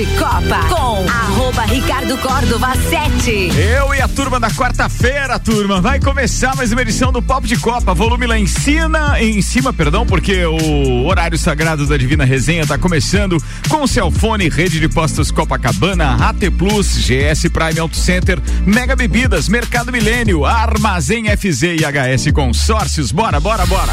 de Copa com arroba Ricardo Córdova 7. Eu e a turma da quarta-feira, turma. Vai começar mais uma edição do Papo de Copa. Volume lá em cima, em cima, perdão, porque o horário sagrado da Divina Resenha está começando com Celfone, Rede de Postos Copacabana, AT Plus, GS Prime Auto Center, Mega Bebidas, Mercado Milênio, Armazém FZ e HS Consórcios. Bora, bora, bora.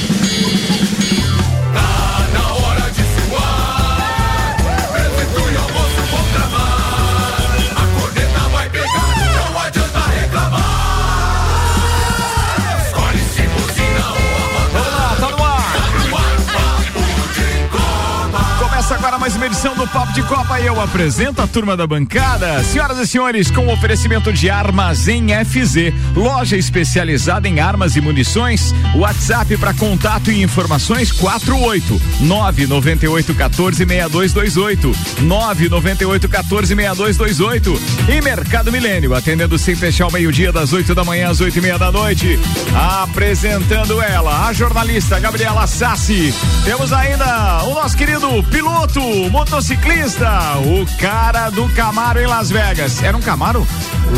Mais uma edição do Papo de Copa e eu apresento a turma da bancada. Senhoras e senhores, com o oferecimento de Armazém FZ, loja especializada em armas e munições. WhatsApp para contato e informações 48 998 14 6228 998 14 6228 e Mercado Milênio, atendendo sem fechar ao meio-dia das 8 da manhã às 8 e meia da noite. Apresentando ela, a jornalista Gabriela Sassi. Temos ainda o nosso querido piloto piloto, motociclista, o cara do Camaro em Las Vegas. Era um Camaro?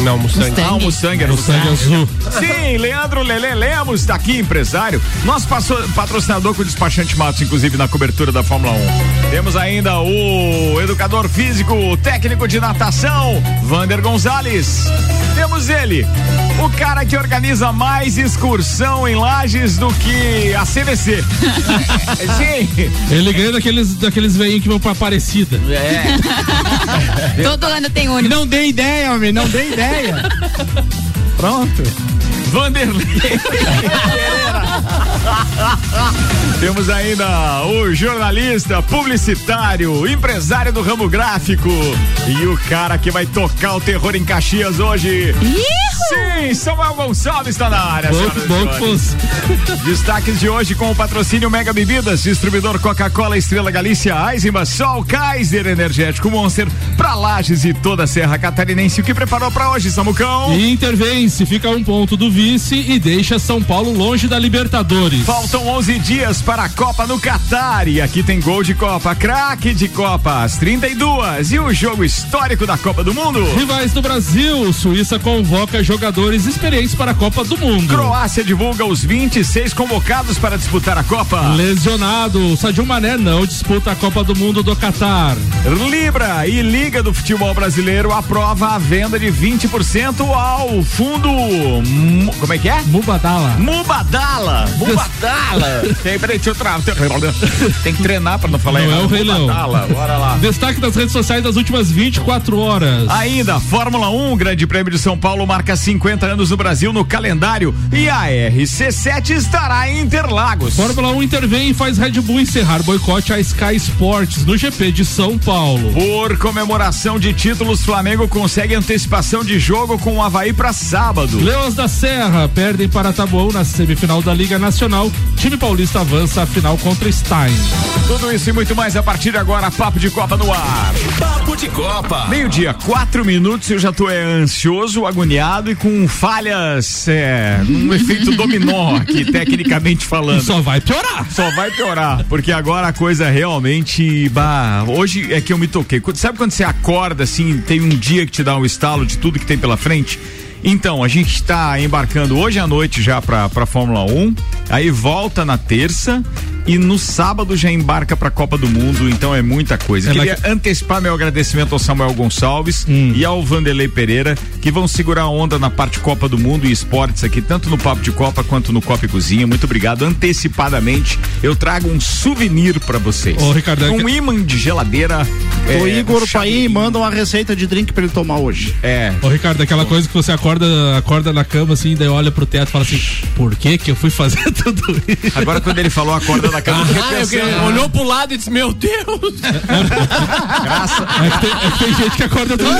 Não, Mustang. Mustang. Ah, o Mustang, era Mustang azul. Sim, Leandro Lele Lemos está aqui, empresário. Nosso patrocinador com o despachante Matos, inclusive na cobertura da Fórmula 1. Temos ainda o educador físico, técnico de natação, Vander Gonzalez. Temos ele, o cara que organiza mais excursão em Lages do que a CVC. Sim. Ele ganha daqueles, daqueles veinhos que vão pra Aparecida. É. Todo ano tem ônibus. Não dê ideia, homem, não dê ideia. Pronto. Vanderlei Temos ainda o jornalista, publicitário, empresário do ramo gráfico e o cara que vai tocar o terror em Caxias hoje. Sim, Samuel Gonçalves está na área. Bom, bom Destaques de hoje com o patrocínio Mega Bebidas, distribuidor Coca-Cola, Estrela Galícia, Eisenbach, Sol, Kaiser, Energético Monster, pra Lages e toda a Serra Catarinense. O que preparou para hoje, Samucão? Intervence, fica um ponto do vice e deixa São Paulo longe da Libertadores. Faltam 11 dias para a Copa no Catar e aqui tem gol de Copa, craque de Copa, às 32 e o jogo histórico da Copa do Mundo. Rivais do Brasil, Suíça convoca jogadores experientes para a Copa do Mundo. Croácia divulga os 26 convocados para disputar a Copa. Lesionado, Sadio Mané não disputa a Copa do Mundo do Catar. Libra e Liga do Futebol Brasileiro aprova a venda de 20% ao fundo como é que é? Mubadala. Mubadala. Mubadala. Tem, peraí, deixa eu travar. Tem que treinar pra não falar não errado. É o Rei Mubadala. Bora lá. Destaque das redes sociais das últimas 24 horas. Ainda, Fórmula 1, Grande Prêmio de São Paulo marca 50 anos no Brasil no calendário e a RC7 estará em Interlagos. Fórmula 1 intervém e faz Red Bull encerrar boicote a Sky Sports no GP de São Paulo. Por comemoração de títulos, Flamengo consegue antecipação de jogo com o Havaí para sábado. Leões da Serra perdem para Taboão na semifinal da Liga Nacional. Time paulista avança à final contra Stein. Tudo isso e muito mais a partir de agora. Papo de Copa no ar. Papo de Copa. Meio-dia, quatro minutos. Eu já tô é, ansioso, agoniado e com falhas, é, um efeito dominó aqui, tecnicamente falando. Só vai piorar. Só vai piorar. Porque agora a coisa realmente. Bah, hoje é que eu me toquei. Sabe quando você acorda assim, tem um dia que te dá um estalo de tudo que tem pela frente? Então, a gente está embarcando hoje à noite já para a Fórmula 1, aí volta na terça e no sábado já embarca para a Copa do Mundo, então é muita coisa. É, Queria antecipar meu agradecimento ao Samuel Gonçalves hum. e ao Vanderlei Pereira, que vão segurar a onda na parte Copa do Mundo e esportes aqui, tanto no Papo de Copa quanto no Copa e Cozinha. Muito obrigado. Antecipadamente, eu trago um souvenir para vocês. Ô, Ricardo, um imã de geladeira. É, o Igor Paim manda uma receita de drink para ele tomar hoje. É. Ô, Ricardo, aquela coisa que você acorda, acorda na cama assim, daí olha pro teto e fala assim: por que que eu fui fazer tudo isso? Agora, quando ele falou acorda na cama, ah, olhou pro lado e disse: Meu Deus! Graça. É que, tem, é que tem gente que acorda do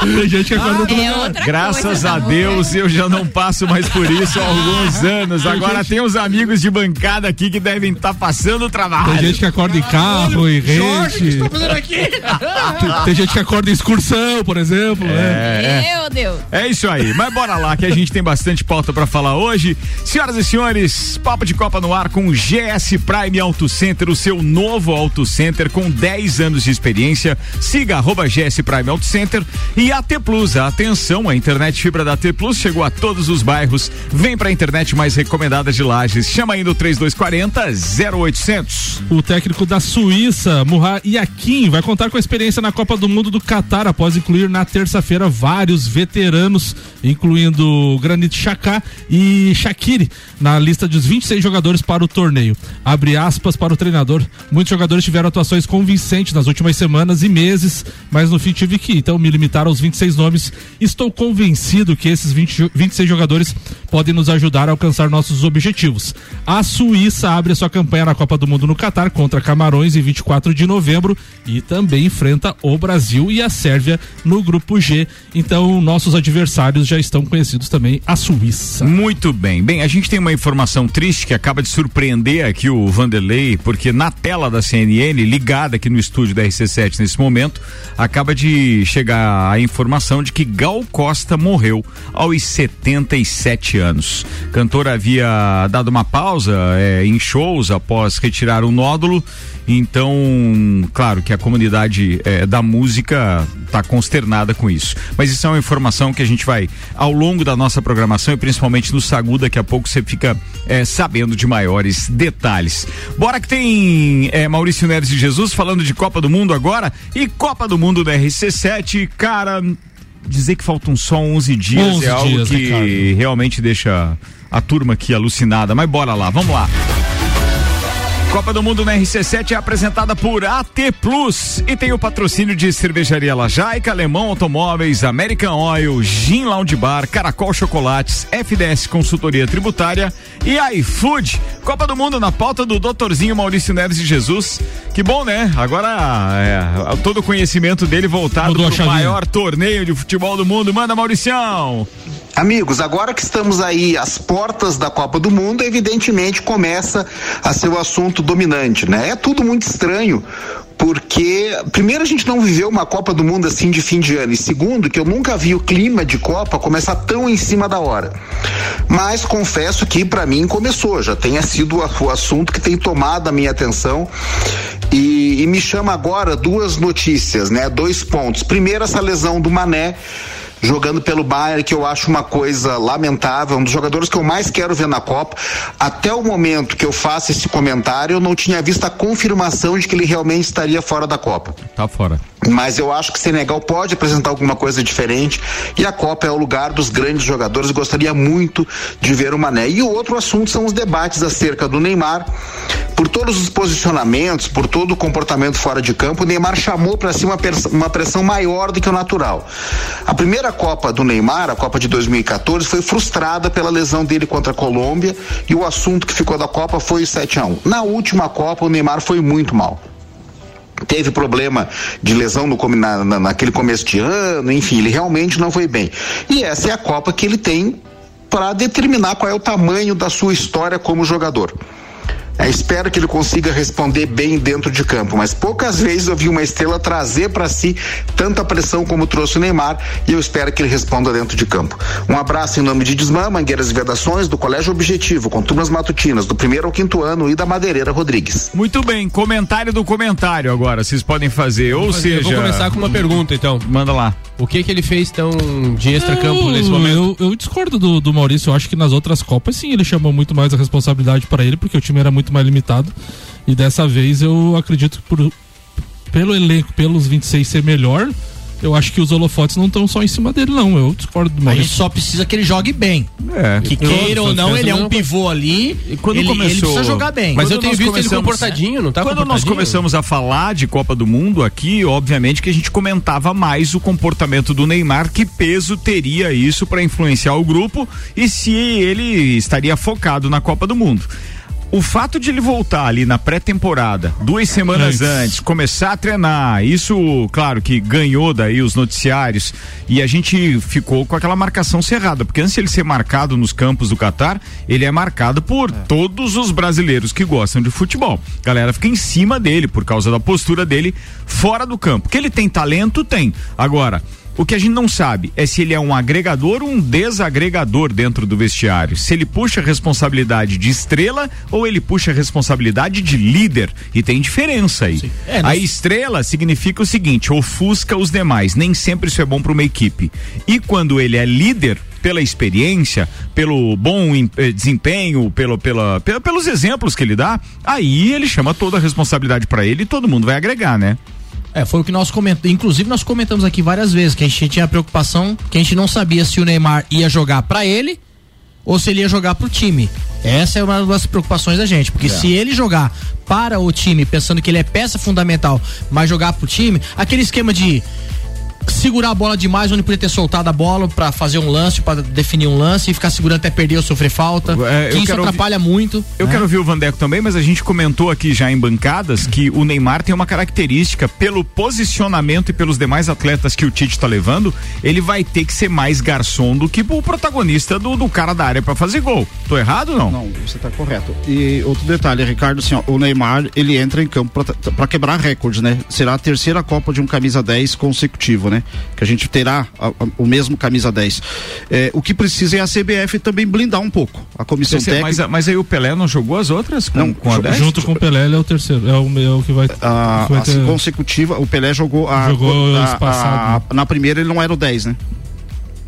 Tem gente que acorda outro É lugar. outra Graças a tá Deus eu já não passo mais por isso há alguns anos. Agora tem uns amigos de bancada aqui que devem estar passando Tem trabalho. gente que acorda em carro, em rede. fazendo aqui? Tem- Tem gente que acorda em excursão, por exemplo. né? Meu Deus. É isso aí, mas bora lá que a gente tem bastante pauta pra falar hoje. Senhoras e senhores, papo de Copa no ar com o GS Prime Auto Center, o seu novo Auto Center com 10 anos de experiência. Siga arroba GS Prime Auto Center e AT Plus. Atenção, a internet fibra da AT Plus chegou a todos os bairros. Vem pra internet mais recomendada de Lages. Chama aí no 3240 0800. O técnico da Suíça, Murra Yakin, vai contar com a experiência na Copa do Mundo do Catar após incluir na terça-feira vários veteranos, incluindo Granit Xhaka e Shaqiri, na lista dos 26 jogadores para o torneio. Abre aspas para o treinador. Muitos jogadores tiveram atuações convincentes nas últimas semanas e meses, mas no fim tive que então me limitar aos 26 nomes. Estou convencido que esses 20, jo- 26 jogadores podem nos ajudar a alcançar nossos objetivos. A Suíça abre a sua campanha na Copa do Mundo no Catar contra Camarões em 24 de novembro e também enfrenta o Brasil e a Sérvia no grupo G. Então, nossos adversários já estão conhecidos também, a Suíça. Muito bem. Bem, a gente tem uma informação triste que acaba de surpreender aqui o Vanderlei, porque na tela da CNN, ligada aqui no estúdio da RC7 nesse momento, acaba de chegar a informação de que Gal Costa morreu aos 77 anos. Cantor havia dado uma pausa eh, em shows após retirar o nódulo. Então, claro que a comunidade eh, da música está consternada com isso. Mas isso é uma informação que a gente vai, ao longo da nossa programação e principalmente no Sagu, daqui a pouco você fica eh, sabendo de maiores detalhes. Bora que tem eh, Maurício Neres de Jesus falando de Copa do Mundo agora e Copa do Mundo da RC7. Cara, dizer que faltam só 11 dias 11 é algo dias, que Ricardo. realmente deixa a turma aqui alucinada. Mas bora lá, vamos lá. Copa do Mundo na RC7 é apresentada por AT Plus e tem o patrocínio de Cervejaria Lajaica, Alemão Automóveis, American Oil, Gin Lounge Bar, Caracol Chocolates, FDS Consultoria Tributária e iFood. Copa do Mundo na pauta do doutorzinho Maurício Neves de Jesus. Que bom, né? Agora é, todo o conhecimento dele voltado para o maior torneio de futebol do mundo. Manda, Mauricião! Amigos, agora que estamos aí às portas da Copa do Mundo, evidentemente começa a ser o assunto dominante, né? É tudo muito estranho, porque primeiro a gente não viveu uma Copa do Mundo assim de fim de ano, e segundo que eu nunca vi o clima de Copa começar tão em cima da hora. Mas confesso que para mim começou, já tenha sido o assunto que tem tomado a minha atenção e, e me chama agora duas notícias, né? Dois pontos. Primeiro essa lesão do Mané jogando pelo Bayern, que eu acho uma coisa lamentável, um dos jogadores que eu mais quero ver na Copa. Até o momento que eu faço esse comentário, eu não tinha visto a confirmação de que ele realmente estaria fora da Copa. Tá fora. Mas eu acho que Senegal pode apresentar alguma coisa diferente e a Copa é o lugar dos grandes jogadores. Gostaria muito de ver o Mané. E o outro assunto são os debates acerca do Neymar. Por todos os posicionamentos, por todo o comportamento fora de campo, o Neymar chamou para si uma, uma pressão maior do que o natural. A primeira Copa do Neymar, a Copa de 2014, foi frustrada pela lesão dele contra a Colômbia e o assunto que ficou da Copa foi o 7 a 1 Na última Copa, o Neymar foi muito mal teve problema de lesão no, na- naquele começo de ano, enfim, ele realmente não foi bem. E essa é a Copa que ele tem para determinar qual é o tamanho da sua história como jogador. É, espero que ele consiga responder bem dentro de campo, mas poucas vezes eu vi uma estrela trazer para si tanta pressão como trouxe o Neymar e eu espero que ele responda dentro de campo. Um abraço em nome de Desmã, Mangueiras e Vedações, do Colégio Objetivo, com turmas matutinas, do primeiro ao quinto ano e da Madeireira Rodrigues. Muito bem, comentário do comentário agora, vocês podem fazer, ou Eu seja... vou começar com uma pergunta, então. Manda lá. O que que ele fez tão de extra-campo nesse momento? Eu, eu discordo do, do Maurício. Eu acho que nas outras Copas, sim, ele chamou muito mais a responsabilidade para ele, porque o time era muito mais limitado. E dessa vez eu acredito que por, pelo elenco, pelos 26 ser melhor, eu acho que os holofotes não estão só em cima dele, não. Eu discordo do A gente Maurício. só precisa que ele jogue bem. É. Que queira ou não, ele é um pivô ali. E quando ele, ele começou- precisa jogar bem. Mas Quando eu tenho visto ele comportadinho, não tá Quando nós começamos a falar de Copa do Mundo aqui, obviamente que a gente comentava mais o comportamento do Neymar, que peso teria isso para influenciar o grupo e se ele estaria focado na Copa do Mundo. O fato de ele voltar ali na pré-temporada, duas semanas Antes. antes, começar a treinar, isso, claro, que ganhou daí os noticiários e a gente ficou com aquela marcação cerrada, porque antes de ele ser marcado nos campos do Catar, ele é marcado por todos os brasileiros que gostam de futebol. A galera fica em cima dele por causa da postura dele fora do campo. Que ele tem talento, tem. Agora, o que a gente não sabe é se ele é um agregador ou um desagregador dentro do vestiário. Se ele puxa a responsabilidade de estrela ou ele puxa a responsabilidade de líder. E tem diferença aí. É, a estrela significa o seguinte: ofusca os demais. Nem sempre isso é bom para uma equipe. E quando ele é líder, pela experiência, pelo bom eh, desempenho, pelo, pela, pela- pelos exemplos que ele dá, aí ele chama toda a responsabilidade para ele e todo mundo vai agregar, né? É, foi o que nós comentamos. Inclusive, nós comentamos aqui várias vezes que a gente tinha a preocupação que a gente não sabia se o Neymar ia jogar pra ele ou se ele ia jogar pro time. Essa é uma das preocupações da gente. Porque se ele jogar para o time, pensando que ele é peça fundamental, mas jogar pro time, aquele esquema de segurar a bola demais, onde podia ter soltado a bola pra fazer um lance, pra definir um lance e ficar segurando até perder ou sofrer falta. É, eu que isso quero ouvir- atrapalha muito. Eu né? quero ouvir o Vandeco também, mas a gente comentou aqui já em bancadas que o Neymar tem uma característica pelo posicionamento e pelos demais atletas que o Tite está levando, ele vai ter que ser mais garçom do que o protagonista do, do cara da área para fazer gol. Tô errado ou não? Não, você está correto. E outro detalhe, Ricardo, assim, ó, o Neymar, ele entra em campo para quebrar recordes, né? Será a terceira Copa de um camisa 10 consecutivo, né? Que a gente terá a- a- o mesmo camisa 10. É, o que precisa é a CBF também blindar um pouco. A comissão Esse- técnica. mas, mas aí o Pelé não jogou as outras com, Não, com a jo- 10? Junto com o Pelé, ele é o terceiro. É o, é o que vai. a, que vai a ter- consecutiva, o Pelé jogou a, Jogou a- na primeira ele não era o 10, né?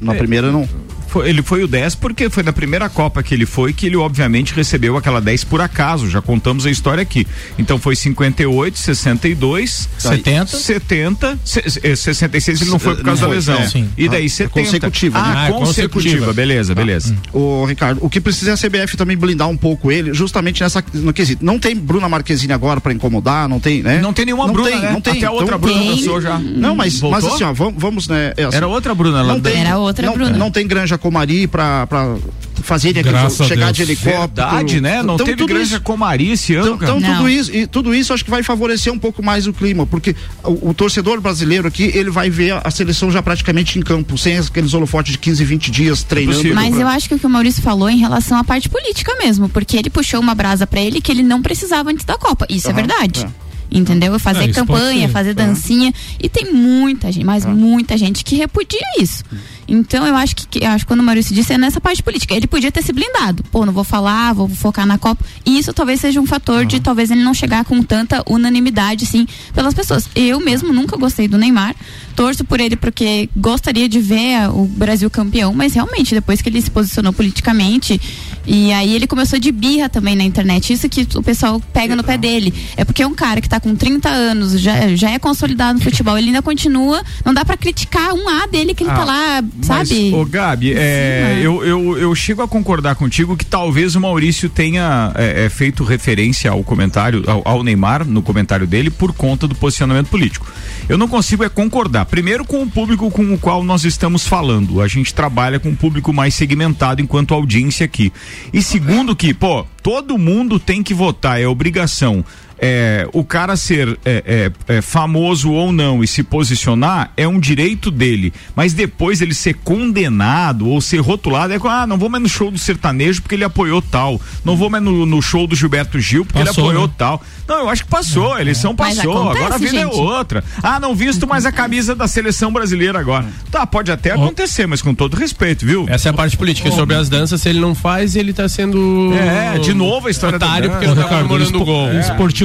Na É. primeira não. Foi- ele foi o 10 porque foi na primeira Copa que ele foi que ele obviamente recebeu aquela 10 por acaso, já contamos a história aqui. Então foi 58, 62, 70. 70, se- eh, 66 ele não foi por causa Não da foi, lesão. é. E daí Ah, 70. consecutiva, Ah, né? Ah, consecutiva, consecutiva. beleza, beleza. O Ricardo, o que precisa é a CBF também blindar um pouco ele, justamente nessa no quesito. Não tem Bruna Marquezine agora para incomodar, não tem, né? Não tem nenhuma não Bruna, tem, né? Não tem. Até a outra Então, Bruna tem. dançou já. Não, mas, mas Voltou? assim, ó, vamos, vamos né? é assim, Era outra Bruna lá. não tem, Era outra não, Bruna. Não tem Granja Comari pra, pra fazer Graças a chegar de helicóptero. Verdade, né? Não Então, teve tudo Granja isso- Comari esse ano, Então, cara. então Não. tudo isso e tudo isso acho que vai favorecer um pouco mais o clima, porque o, o torcedor brasileiro aqui ele vai ver a, seleção já praticamente em campo, sem aqueles holofotes de 15, 20 dias treinando. possível. Mas eu acho que o que o Maurício falou em relação à parte política mesmo, porque ele puxou uma brasa pra ele que ele não precisava antes da Copa. Isso é Aham, verdade. é. Entendeu? Fazer É, campanha, ser. fazer dancinha. E tem muita gente, mas muita gente que repudia isso. Então eu acho que, eu acho que quando o Maurício disse é nessa parte política. Ele podia ter se blindado. Pô, não vou falar, vou focar na Copa. E isso talvez seja um fator de talvez ele não chegar com tanta unanimidade, assim, pelas pessoas. Eu mesmo nunca gostei do Neymar. Torço por ele porque gostaria de ver o Brasil campeão, mas realmente, depois que ele se posicionou politicamente, e aí ele começou de birra também na internet. Isso que o pessoal pega no pé dele. É porque é um cara que tá com 30 anos, já, já é consolidado no futebol, ele ainda continua. Não dá pra criticar um A dele que ele tá lá, sabe? Mas, ô Gabi, é, Sim, é. eu, eu, eu chego a concordar contigo que talvez o Maurício tenha é, é, feito referência ao comentário, ao, ao Neymar, no comentário dele, por conta do posicionamento político. Eu não consigo é concordar. Primeiro com o público com o qual nós estamos falando. A gente trabalha com um público mais segmentado enquanto audiência aqui. E segundo que, pô, todo mundo tem que votar, é obrigação. É, o cara ser é, é, é, famoso ou não e se posicionar é um direito dele, mas depois ele ser condenado ou ser rotulado é com, ah, não vou mais no show do sertanejo porque ele apoiou tal, não vou mais no, no show do Gilberto Gil porque Passou, ele apoiou né? tal. Não, eu acho que passou, a eleição Mas passou, acontece, agora a vida é gente. outra. Ah, não visto mais a camisa da seleção brasileira agora. Tá, pode até acontecer, mas com todo respeito, viu? Essa é a parte política. E sobre as danças, se ele não faz, ele tá sendo. É, de novo a história da otário dança. porque não tá comemorando o gol.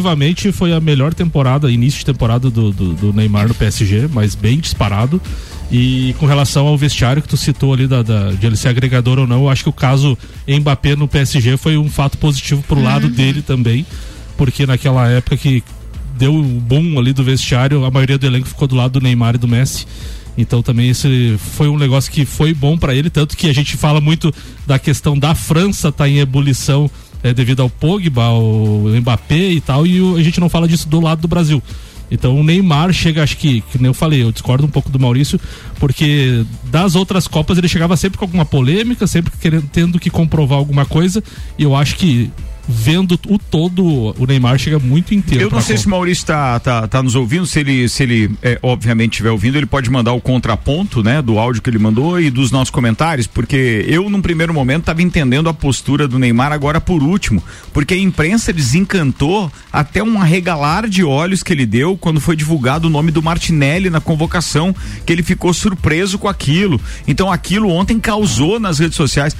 Esportivamente foi a melhor temporada, início de temporada do, do, do Neymar no PSG, mas bem disparado. E com relação ao vestiário que tu citou ali da, da- de ele ser agregador ou não, eu acho que o caso Mbappé no PSG foi um fato positivo pro lado dele também, porque naquela época que deu o boom ali do vestiário, a maioria do elenco ficou do lado do Neymar e do Messi. Então também esse foi um negócio que foi bom para ele, tanto que a gente fala muito da questão da França tá em ebulição é, devido ao Pogba, ao Mbappé e tal, e o- a gente não fala disso do lado do Brasil. Então o Neymar chega, acho que, que nem eu falei, eu discordo um pouco do Maurício, porque das outras Copas ele chegava sempre com alguma polêmica, sempre querendo, tendo que comprovar alguma coisa, e eu acho que vendo o todo, o Neymar chega muito inteiro. Eu não sei se o Maurício está tá, tá nos ouvindo, se ele, se ele é, obviamente estiver ouvindo, ele pode mandar o contraponto, né, do áudio que ele mandou e dos nossos comentários, porque eu, num primeiro momento, estava entendendo a postura do Neymar agora por último, porque a imprensa desencantou até um arregalar de olhos que ele deu quando foi divulgado o nome do Martinelli na convocação, que ele ficou surpreso com aquilo. Então aquilo ontem causou nas redes sociais.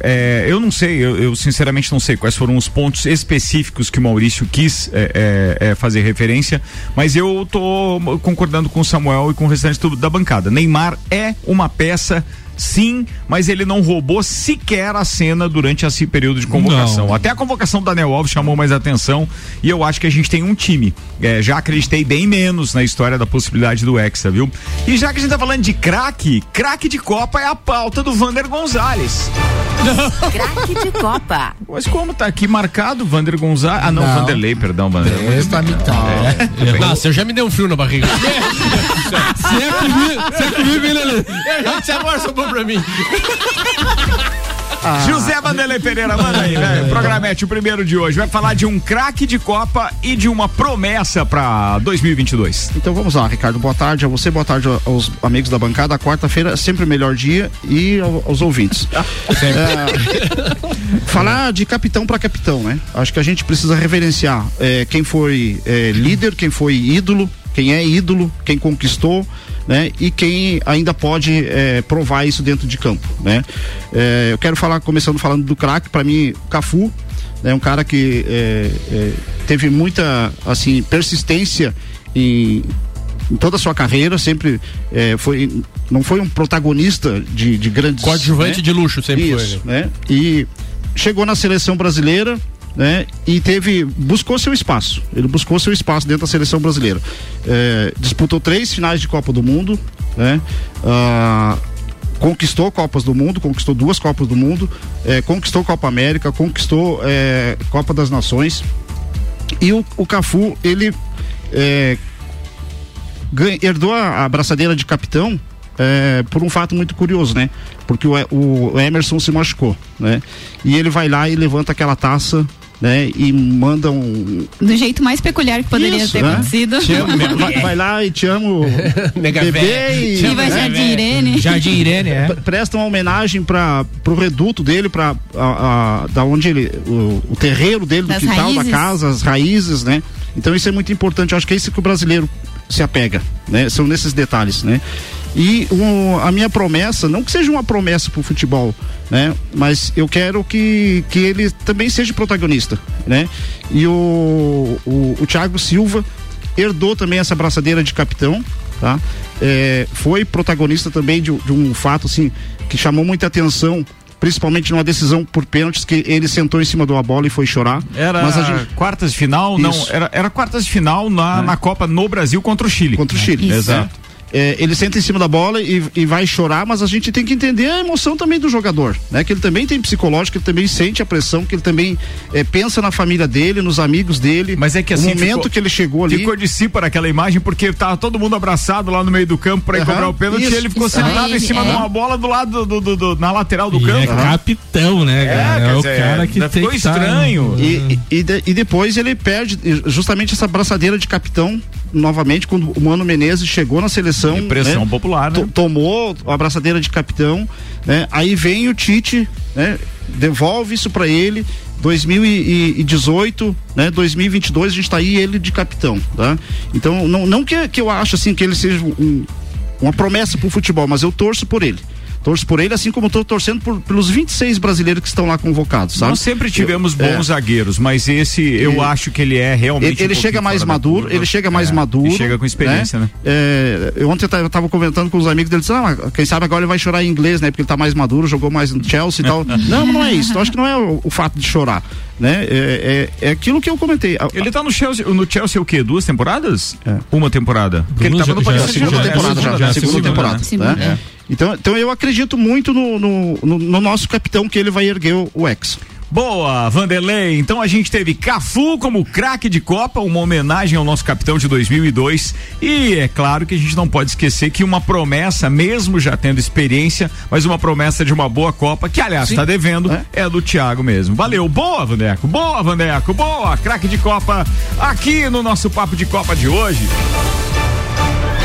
É, eu não sei, eu, eu, sinceramente não sei quais foram os pontos específicos que o Maurício quis é, é, é fazer referência, mas eu tô concordando com o Samuel e com o restante da bancada. Neymar é uma peça sim, mas ele não roubou sequer a cena durante esse período de convocação. Não. Até a convocação do Daniel Alves chamou mais atenção e eu acho que a gente tem um time. É, já acreditei bem menos na história da possibilidade do Hexa, viu? E já que a gente tá falando de craque, craque de Copa é a pauta do Vander Gonzalez. craque de Copa. Mas como tá aqui marcado Vander Gonzalez? Ah, não, não. Vanderlei, perdão, Vanderlei. É, tá é, é, Nossa, eu já me deu um frio na barriga. Se é comigo, se é comigo, ele... Eu já agora, pra mim. Ah. José Vanderlei Pereira, manda aí, velho. Programete o primeiro de hoje. Vai falar de um craque de Copa e de uma promessa para 2022. Então vamos lá, Ricardo. Boa tarde a você, boa tarde aos amigos da bancada. Quarta-feira, sempre o melhor dia e aos ouvintes. é, falar de capitão para capitão, né? Acho que a gente precisa reverenciar é, quem foi é, líder, quem foi ídolo, quem é ídolo, quem conquistou né? E quem ainda pode é, provar isso dentro de campo, né? É, eu quero falar, começando falando do craque, para mim, Cafu, é né? um cara que é, é, teve muita, assim, persistência em, em toda a sua carreira, sempre é, foi, não foi um protagonista de, de grandes. Coadjuvante né? de luxo, sempre Isso, foi. Né? E chegou na seleção brasileira, né? E teve, buscou seu espaço. Ele buscou seu espaço dentro da seleção brasileira. É, disputou três finais de Copa do Mundo, né? Ah, conquistou Copas do Mundo, conquistou duas Copas do Mundo, é, conquistou Copa América, conquistou é, Copa das Nações. E o, o Cafu, ele é, ganha, herdou a, a braçadeira de capitão é, por um fato muito curioso, né? Porque o, o, Emerson se machucou, né? E ele vai lá e levanta aquela taça né? E manda um. Do jeito mais peculiar que poderia Isso, ter né? acontecido. Te amo, vai, vai, lá e te amo. bebê e. Viva né? Jardim Irene. Jardim Irene, é. Presta uma homenagem para pro reduto dele, para a, a, da onde ele. O, o terreiro dele, do das quintal raízes. da casa, as raízes, né? Então isso é muito importante. Eu acho que é isso que o brasileiro se apega, né? São nesses detalhes, né? E um, a minha promessa, não que seja uma promessa para o futebol, né? Mas eu quero que, que ele também seja protagonista, né? E o, o, o Thiago Silva herdou também essa braçadeira de capitão, tá? É, foi protagonista também de, de um fato assim que chamou muita atenção principalmente numa decisão por pênaltis que ele sentou em cima de uma bola e foi chorar. Era mas a gente... quartas de final, Isso. não, era, era quartas de final na, é. na Copa no Brasil contra o Chile. Contra o Chile, exato é, ele senta em cima da bola e, e, vai chorar, mas a gente tem que entender a emoção também do jogador, né? Que ele também tem psicológico, ele também sente a pressão, que ele também é, pensa na família dele, nos amigos dele. Mas é que assim, o momento ficou, que ele chegou ali. Ficou de si para aquela imagem, porque tava todo mundo abraçado lá no meio do campo para uhum, cobrar o pênalti isso, e ele ficou sentado em cima é. de uma bola do lado do, do, do, na lateral do e campo. É capitão, né, é, cara? É, é o dizer, cara que tem ficou que estranho. Tá... E, e, de, e depois ele perde justamente essa braçadeira de capitão novamente quando o Mano Menezes chegou na seleção. Pressão né? popular, né? Tomou a abraçadeira de capitão, né? Aí vem o Tite, né? Devolve isso para ele. 2018, né? 2022 a gente tá aí ele de capitão, tá? Então não, não que, que eu acho assim que ele seja um, uma promessa pro futebol, mas eu torço por ele torço por ele, assim como estou torcendo por, pelos 26 brasileiros que estão lá convocados, sabe? Nós sempre tivemos eu, bons é, zagueiros, mas esse eu e, acho que ele é realmente. Ele, ele um chega mais maduro, ele chega mais é, maduro. chega com experiência, né? né? É, ontem eu estava comentando com os amigos dele, disse, ah, quem sabe agora ele vai chorar em inglês, né? Porque ele está mais maduro, jogou mais no Chelsea e tal. não, não é isso. Eu acho que não é o, o fato de chorar né? É, é, é, aquilo que eu comentei. Ele tá no Chelsea, no Chelsea o quê? Duas temporadas? É. Uma temporada? Porque ele tava no já, segunda temporada já, já, segunda temporada. Né? Então, então eu acredito muito no, no, no, no, nosso capitão que ele vai erguer o, o ex. Boa, Vanderlei. Então a gente teve Cafu como craque de Copa, uma homenagem ao nosso capitão de 2002. E é claro que a gente não pode esquecer que uma promessa, mesmo já tendo experiência, mas uma promessa de uma boa Copa, que aliás está devendo, é? é? do Thiago mesmo. Valeu, boa, Vandeco. Boa, Vandeco. Boa, craque de Copa aqui no nosso papo de Copa de hoje.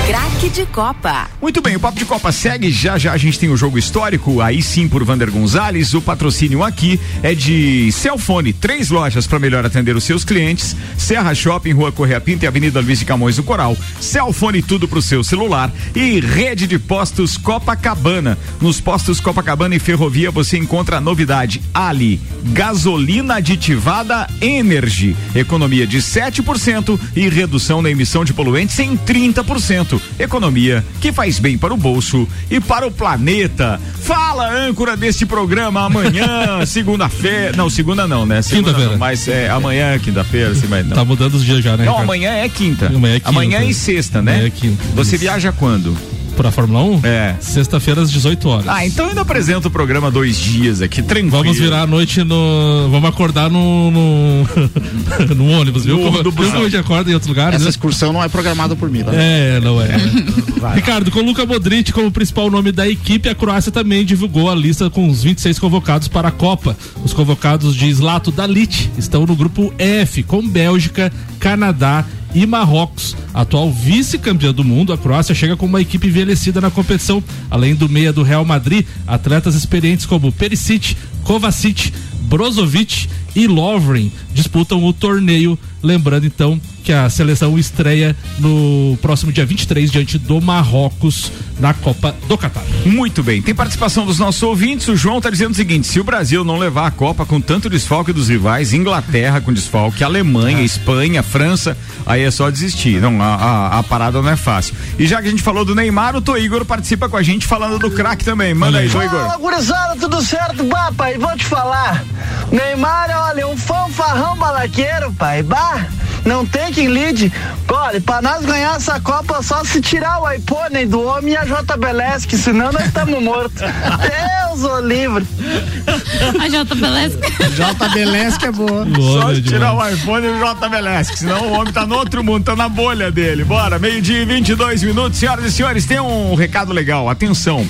Craque de Copa. Muito bem, o Papo de Copa segue. Já já a gente tem o jogo histórico, aí sim por Vander Gonzalez. O patrocínio aqui é de Celfone, três lojas para melhor atender os seus clientes: Serra Shopping, Rua Correia Pinta e Avenida Luiz de Camões do Coral. Celfone tudo pro seu celular e rede de postos Copacabana. Nos postos Copacabana e Ferrovia você encontra a novidade Ali, gasolina aditivada Energy, economia de 7% e redução na emissão de poluentes em 30% economia que faz bem para o bolso e para o planeta. Fala, âncora deste programa amanhã, segunda-feira. Não, segunda não, né? Quinta-feira. Mas é, amanhã é quinta-feira, se vai. Não. Tá mudando os dias já, né? Não, amanhã é quinta. Amanhã é quinta. Amanhã e sexta, né? Amanhã é quinta. Você viaja quando? Pra Fórmula 1? É. Sexta-feira às 18 horas. Ah, então ainda apresento o programa dois dias aqui, tranquilo. Vamos virar a noite no. Vamos acordar no. no, no ônibus, viu? No, como, viu como a gente acorda em outros lugares? Essa né? excursão não é programada por mim, tá? É, não é. Vai, Ricardo, com Luca Modric como principal nome da equipe, a Croácia também divulgou a lista com os 26 convocados para a Copa. Os convocados de Slato Dalit estão no grupo F, com Bélgica, Canadá e Marrocos. Atual vice-campeã do mundo, a Croácia chega com uma equipe envelhecida na competição, além do meia do Real Madrid, atletas experientes como Perisic, Kovacic, Brozovic e Lovren disputam o torneio. Lembrando então que a seleção estreia no próximo dia 23 diante do Marrocos na Copa do Catar. Muito bem, tem participação dos nossos ouvintes. O João está dizendo o seguinte: se o Brasil não levar a Copa com tanto desfalque dos rivais, Inglaterra com desfalque, Alemanha, ah. Espanha, França, aí é só desistir. Não, a, a, a, parada não é fácil. E já que a gente falou do Neymar, o Tô Igor participa com a gente falando do craque também. Manda aí, Tô Igor. Fala, gurizada, tudo certo? Bah, pai, vou te falar. Neymar, olha, um fanfarrão balaqueiro, pai. Bah, não tem quem lide. Olha, pra nós ganhar essa Copa só se tirar o iPhone do homem e a JBLS, que senão nós estamos mortos. Deus o livre. A JBLS. JBLS que é boa. só se tirar o iPhone e o JBLS, que senão o homem tá no outro mundo, tá na bolha dele. Bora, meio-dia e 22 minutos. Senhoras e senhores, tem um recado legal. Atenção.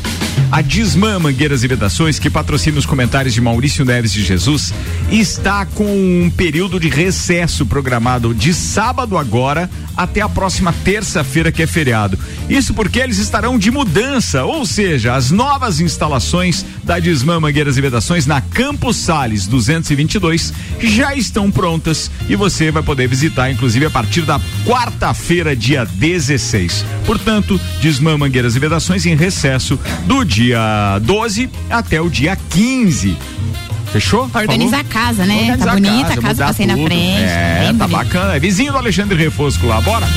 A Disman Mangueiras e Vedações, que patrocina os comentários de Maurício Neves de Jesus, está com um período de recesso programado de sábado agora até a próxima terça-feira, que é feriado. Isso porque eles estarão de mudança, ou seja, as novas instalações da Disman Mangueiras e Vedações na Campos Sales 222 já estão prontas e você vai poder visitar, inclusive, a partir da quarta-feira, dia 16. Portanto, Disman Mangueiras e Vedações em recesso do dia 12 até o dia 15. Fechou? Organizar a casa, né? Organizar tá bonita a casa, casa passei tudo. na frente. É, tá, tá bacana. É vizinho do Alexandre Refosco lá, bora?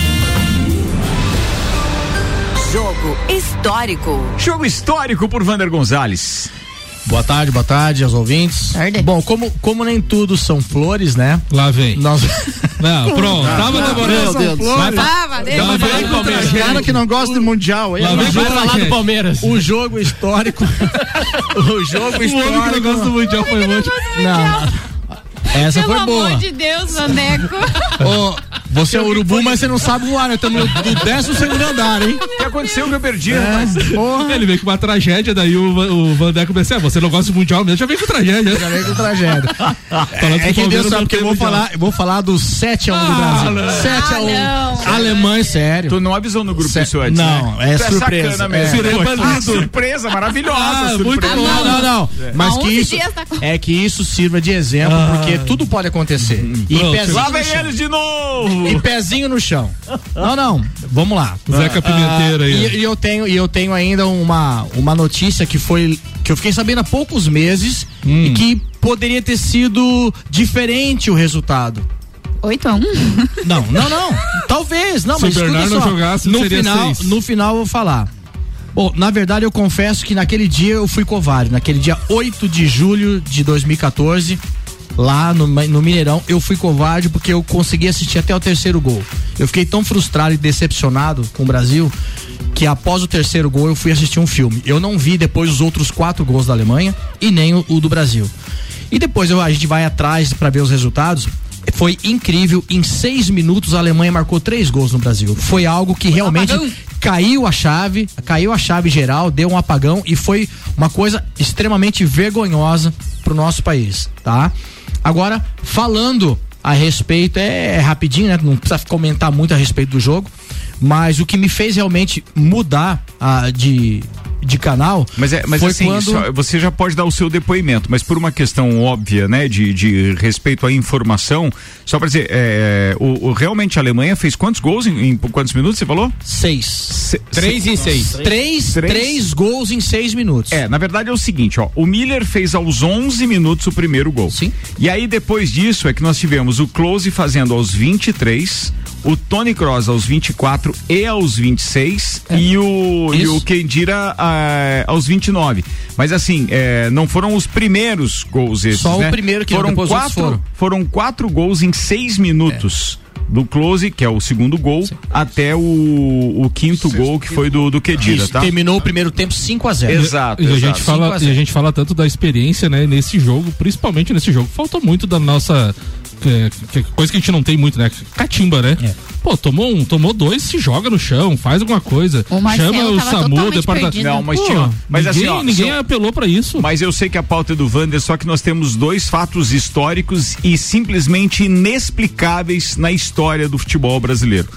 Jogo histórico. Jogo histórico por Vander Gonzalez. Boa tarde, boa tarde aos ouvintes. Tarde. Bom, como, como nem tudo são flores, né? Lá vem. Nós... Não, pronto. Não, tava namorando. Meu Deus. Vai, tava, vai falar do Palmeiras. Cara que não gosta de Mundial. Lá vem vai falar do Palmeiras. O jogo histórico. o jogo histórico. O homem que não gosta do Mundial foi muito. Não. Essa Pelo foi boa. Pelo amor de Deus, Vandeco. você é urubu, mas você não sabe voar, né? Estamos no décimo segundo andar, hein? O que aconteceu que eu perdi, é, Porra. Ele veio com uma tragédia, daí o, o Vandeco pensou, ah, você não gosta do Mundial mesmo, já veio com tragédia. Já veio com tragédia. é, é que Deus sabe que eu vou falar, eu vou falar do 7x1 ah, do Brasil. 7x1. Ah, Alemães, sério. Tu não avisou no grupo isso antes, Não, né? é tu surpresa. É, é, surpresa, maravilhosa. Ah, surpresa. Muito bom. Não, não, não. Mas que isso, tá é que isso sirva de exemplo, porque tudo pode acontecer. E pezinho Lá vem eles de novo! E pezinho no chão. Não, não. Vamos lá. Zeca Pimenteira aí. E, e, eu tenho, e eu tenho ainda uma, uma notícia que foi. que eu fiquei sabendo há poucos meses hum. e que poderia ter sido diferente o resultado. 8 a 1 Não, não, não. Talvez, não, Se mas o Bernardo não jogasse, no final, seis. no final eu vou falar. Bom, na verdade eu confesso que naquele dia eu fui covarde. Naquele dia 8 de julho de 2014, lá no, no Mineirão, eu fui covarde porque eu consegui assistir até o terceiro gol. Eu fiquei tão frustrado e decepcionado com o Brasil que após o terceiro gol eu fui assistir um filme. Eu não vi depois os outros quatro gols da Alemanha e nem o, o do Brasil. E depois eu, a gente vai atrás para ver os resultados. Foi incrível. Em seis minutos a Alemanha marcou três gols no Brasil. Foi algo que realmente apagão. caiu a chave, caiu a chave geral, deu um apagão e foi uma coisa extremamente vergonhosa pro nosso país, tá? Agora, falando a respeito, é, rapidinho, né? Não precisa comentar muito a respeito do jogo, mas o que me fez realmente mudar ah, de, de canal Mas, é, mas foi assim, quando... só- você já pode dar o seu depoimento, mas por uma questão óbvia, né, de, de respeito à informação, só para dizer, é, o, o- realmente a Alemanha fez quantos gols em, em quantos minutos você falou? Seis. Se- Três em seis. Três, Três? três gols em seis minutos. É, na verdade é o seguinte, ó, o Miller fez aos 11 minutos o primeiro gol. Sim. E aí depois disso é que nós tivemos o Close fazendo aos 23, o Tony Cross aos 24 e aos 26 e o e É. O Kendira ah, aos 29. Mas assim, é, não foram os primeiros gols esses, Só o né? primeiro que foram quatro, foram. foram quatro gols em seis minutos. Do Close, que é o segundo gol, até o, o quinto gol, que foi do, do Kedira, Isso, tá? terminou o primeiro tempo 5 a 0 Exato, E a, exato. gente fala, 5 a e 0. a gente fala tanto da experiência, né, nesse jogo, principalmente nesse jogo. Faltou muito da nossa. é, que- coisa que a gente não tem muito, né? Catimba, né? É. Pô, tomou um, tomou dois, se joga no chão, faz alguma coisa. O Marcelo chama o SAMU, o departamento. Não, mas Pô, tinha. Mas ninguém, assim, ó, ninguém são- apelou pra isso. Mas eu sei que a pauta é do Vander, só que nós temos dois fatos históricos e simplesmente inexplicáveis na história do futebol brasileiro.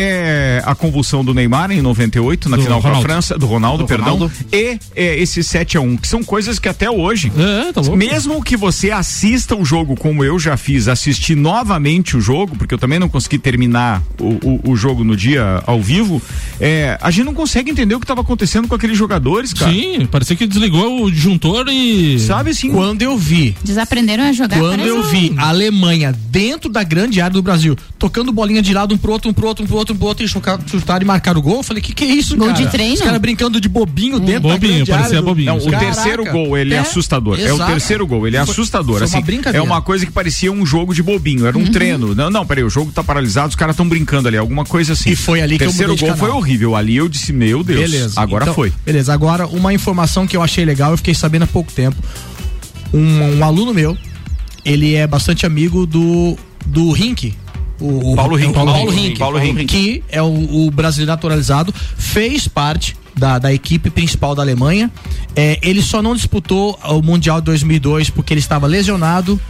É a convulsão do Neymar em 98, na Do final com a Ronaldo. França, do Ronaldo, Do perdão, Ronaldo. e é, esse 7 a 1 que são coisas que até hoje É, tá louco. mesmo que você assista o jogo como eu já fiz, assistir novamente o jogo, porque eu também não consegui terminar o, o, o jogo no dia ao vivo, é, a gente não consegue entender o que estava acontecendo com aqueles jogadores, cara. Sim, parecia que desligou o disjuntor e. Sabe assim? Quando eu vi Desaprenderam a jogar. Quando eu um- vi a Alemanha dentro da grande área do Brasil, tocando bolinha de lado um pro outro, um pro outro, um pro outro, um pro outro, e chutar- chutaram e marcaram o gol, eu falei, que que é isso, Gol cara? de treino? Os caras brincando de bobinho dentro da Bobinho, parecia do- bobinho. Não, o Caraca. terceiro gol, ele é, É, assustador. É o exato. terceiro gol, ele é Foi- assustador. foi uma assim, brincadeira. é uma coisa que parecia um jogo de bobinho, era um treino. Não, não, peraí, o jogo tá paralisado, os caras estão brincando ali, alguma coisa assim. E foi ali que eu terceiro gol foi horrível. Ali eu disse, meu Deus, Beleza. agora Então, foi. Beleza, agora uma informação que eu achei legal, eu fiquei sabendo há pouco tempo. Um, um aluno meu, ele é bastante amigo do, do Rink. O, o- Paulo o Paulo, Paulo. Rink. Paulo. Que é o, o brasileiro naturalizado, fez parte da, da equipe principal da Alemanha. É, ele só não disputou o Mundial de 2002 porque ele estava lesionado.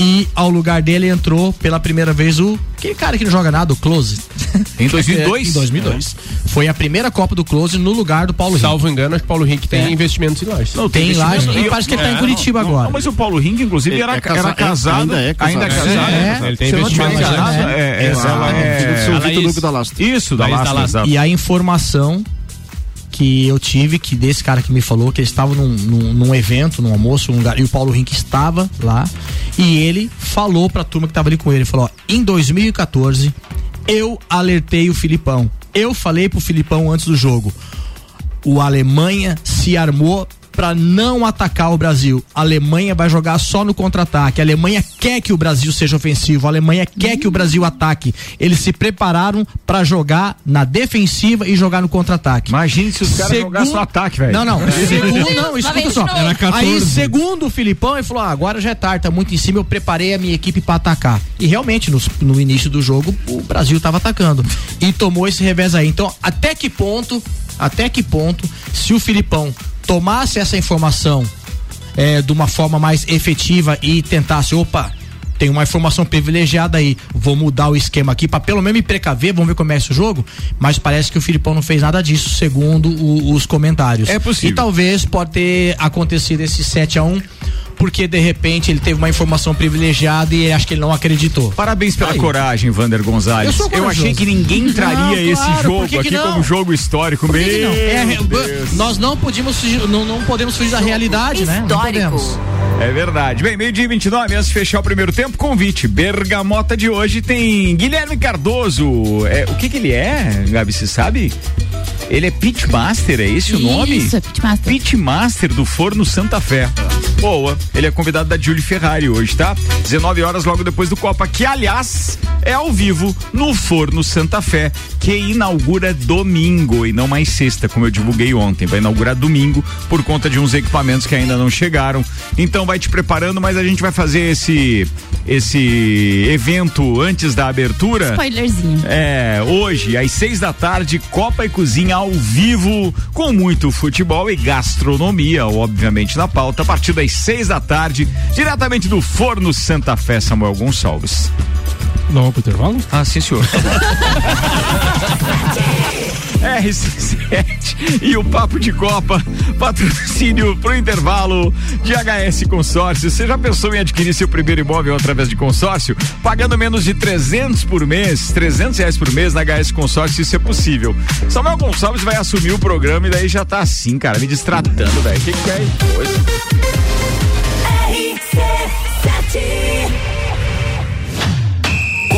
E ao lugar dele entrou pela primeira vez o. Aquele cara que não joga nada, o Close. Em 2002? É, em 2002. Foi a primeira Copa do Close no lugar do Paulo Rink. Salvo engano, acho que Paulo Henrique tem É. investimentos em Lages. Não, Tem lá investimento. e parece que ele tá em É, Curitiba não, agora. não, mas o Paulo Rink, inclusive, É- era, é casa- era é- casado. ainda é casado. Ainda é casado. É, Ele tem se eu não tiver investimento em é. É, é, ela é- Seu A Vitor Laís- Hugo da Lastra. Isso, da Lastra. E a informação que eu tive, que desse cara que me falou, que ele estava num, num, num evento, num almoço, lugar, e o Paulo Rink estava lá, e ele falou pra turma que tava ali com ele, falou, ó, em 2014, eu alertei o Filipão. Eu falei pro Filipão antes do jogo. O Alemanha se armou para não atacar o Brasil. A Alemanha vai jogar só no contra-ataque. A Alemanha quer que o Brasil seja ofensivo. A Alemanha quer que o Brasil ataque. Eles se prepararam para jogar na defensiva e jogar no contra-ataque. Imagine se os caras Segundo- jogassem no ataque, velho. Não, não. Segundo, não, escuta só. de novo. Era 14. Aí, segundo o Filipão, ele falou: ah, agora já é tarde, tá muito em cima, eu preparei a minha equipe pra atacar. E realmente, no, no início do jogo, o Brasil tava atacando. E tomou esse revés aí. Então, até que ponto, até que ponto, se o Filipão tomasse essa informação é, de uma forma mais efetiva e tentasse, opa. Tem uma informação privilegiada aí, vou mudar o esquema aqui para pelo menos me precaver, vamos ver como é esse jogo. Mas parece que o Filipão não fez nada disso, segundo o- os comentários. É possível. E talvez pode ter acontecido esse 7 a 1 porque de repente ele teve uma informação privilegiada e acho que ele não acreditou. Parabéns pela Aí. coragem, Vander Gonzalez. Eu corajoso. achei que ninguém traria Não, esse claro, jogo que que aqui não? como jogo histórico. Por que que Meu não? É, nós não podemos fugir, não, não podemos fugir da realidade, né? Não Histórico. podemos. É verdade. Bem, meio-dia e 29, antes de fechar o primeiro tempo, convite. Bergamota de hoje tem Guilherme Cardoso. É, o que que ele é, Gabi, você sabe? Ele é Pitmaster, é esse o nome? Isso, é Pitmaster. Pitmaster do Forno Santa Fé. Boa. Ele é convidado da Julie Ferrari hoje, tá? 19 horas logo depois do Copa, que aliás é ao vivo no Forno Santa Fé, que inaugura domingo e não mais sexta, como eu divulguei ontem. Vai inaugurar domingo por conta de uns equipamentos que ainda não chegaram. Então vai te preparando, mas a gente vai fazer esse esse evento antes da abertura. Spoilerzinho. É, hoje, às seis da tarde, Copa e Cozinha ao vivo, com muito futebol e gastronomia, obviamente, na pauta, a partir das seis da tarde, diretamente do Forno Santa Fé, Samuel Gonçalves. Não, pro intervalo? Ah, sim, senhor. RC7 e o Papo de Copa, patrocínio pro intervalo de HS Consórcio. Você já pensou em adquirir seu primeiro imóvel através de consórcio? Pagando menos de 300 por mês, 300 reais por mês na HS Consórcio, isso é possível. Samuel Gonçalves vai assumir o programa e daí já tá assim, cara, me distratando, velho. Que, que é isso?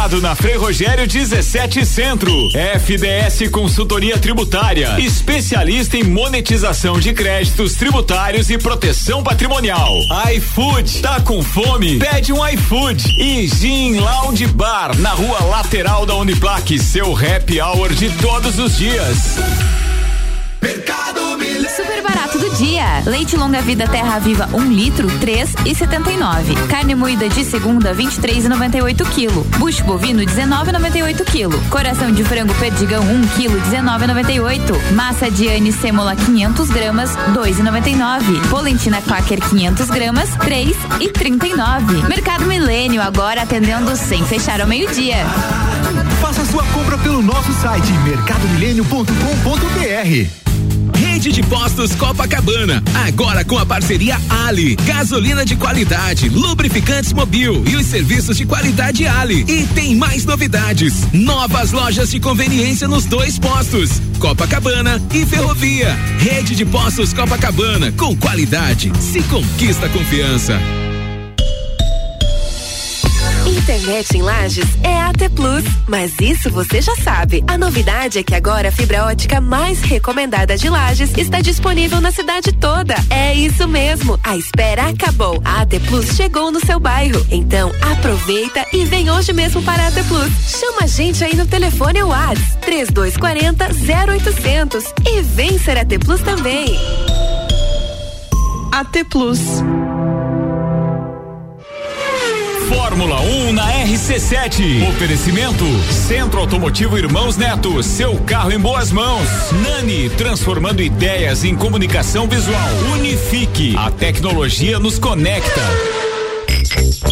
na Frei Rogério 17 Centro. FDS Consultoria Tributária, especialista em monetização de créditos tributários e proteção patrimonial. iFood, tá com fome? Pede um iFood. E Gin Lounge Bar, na rua lateral da Uniplaque, seu happy hour de todos os dias. Barato do dia. Leite longa vida Terra Viva 1 um litro, três e setenta e nove. Carne moída de segunda, vinte e três e noventa e oito quilo. Bucho bovino, dezenove noventa e oito quilo. Coração de frango perdigão 1 um e oito. Massa Diane sêmola 500 gramas, dois e noventa e nove. Polentina Quaker 500 gramas, três e trinta e nove. Mercado Milênio agora atendendo sem fechar ao meio-dia. Faça sua compra pelo nosso site mercadomilênio.com.br. Rede de Postos Copacabana, agora com a parceria Ali, gasolina de qualidade, lubrificantes mobil e os serviços de qualidade Ali. E tem mais novidades, novas lojas de conveniência nos dois postos, Copacabana e Ferrovia. Rede de Postos Copacabana, com qualidade, se conquista confiança. Internet em Lages é AT Plus, mas isso você já sabe. A novidade é que agora a fibra ótica mais recomendada de Lages está disponível na cidade toda. É isso mesmo, a espera acabou. A AT Plus chegou no seu bairro. Então aproveita e vem hoje mesmo para a AT Plus. Chama a gente aí no telefone WhatsApp 3240 0800 e vem ser AT Plus também. AT Plus. Fórmula 1 na RC7. Oferecimento Centro Automotivo Irmãos Neto. Seu carro em boas mãos. Nani, transformando ideias em comunicação visual. Unifique. A tecnologia nos conecta.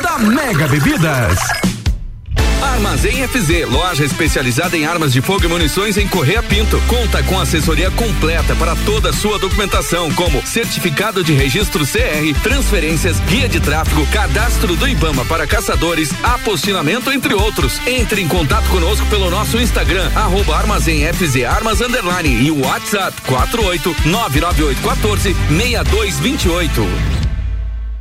da Mega Bebidas. Armazém FZ, loja especializada em armas de fogo e munições em Correia Pinto. Conta com assessoria completa para toda a sua documentação, como certificado de registro CR, transferências, guia de tráfego, cadastro do IBAMA para caçadores, apostilamento, entre outros. Entre em contato conosco pelo nosso Instagram, arroba Armazém FZ Armas Underline e o WhatsApp 48 99814 6228.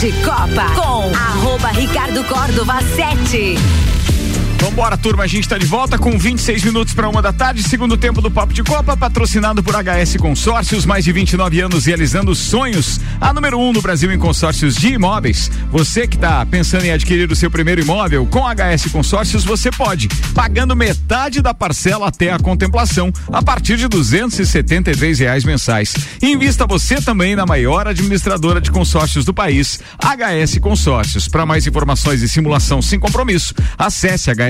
de Copa com arroba Ricardo Córdova 7. Vambora, turma. A gente está de volta com 26 minutos para uma da tarde. Segundo tempo do Papo de Copa, patrocinado por HS Consórcios. Mais de 29 anos realizando sonhos. A número 1 um no Brasil em consórcios de imóveis. Você que está pensando em adquirir o seu primeiro imóvel com HS Consórcios, você pode. Pagando metade da parcela até a contemplação, a partir de R$ reais mensais. Invista você também na maior administradora de consórcios do país, HS Consórcios. Para mais informações e simulação sem compromisso, acesse HS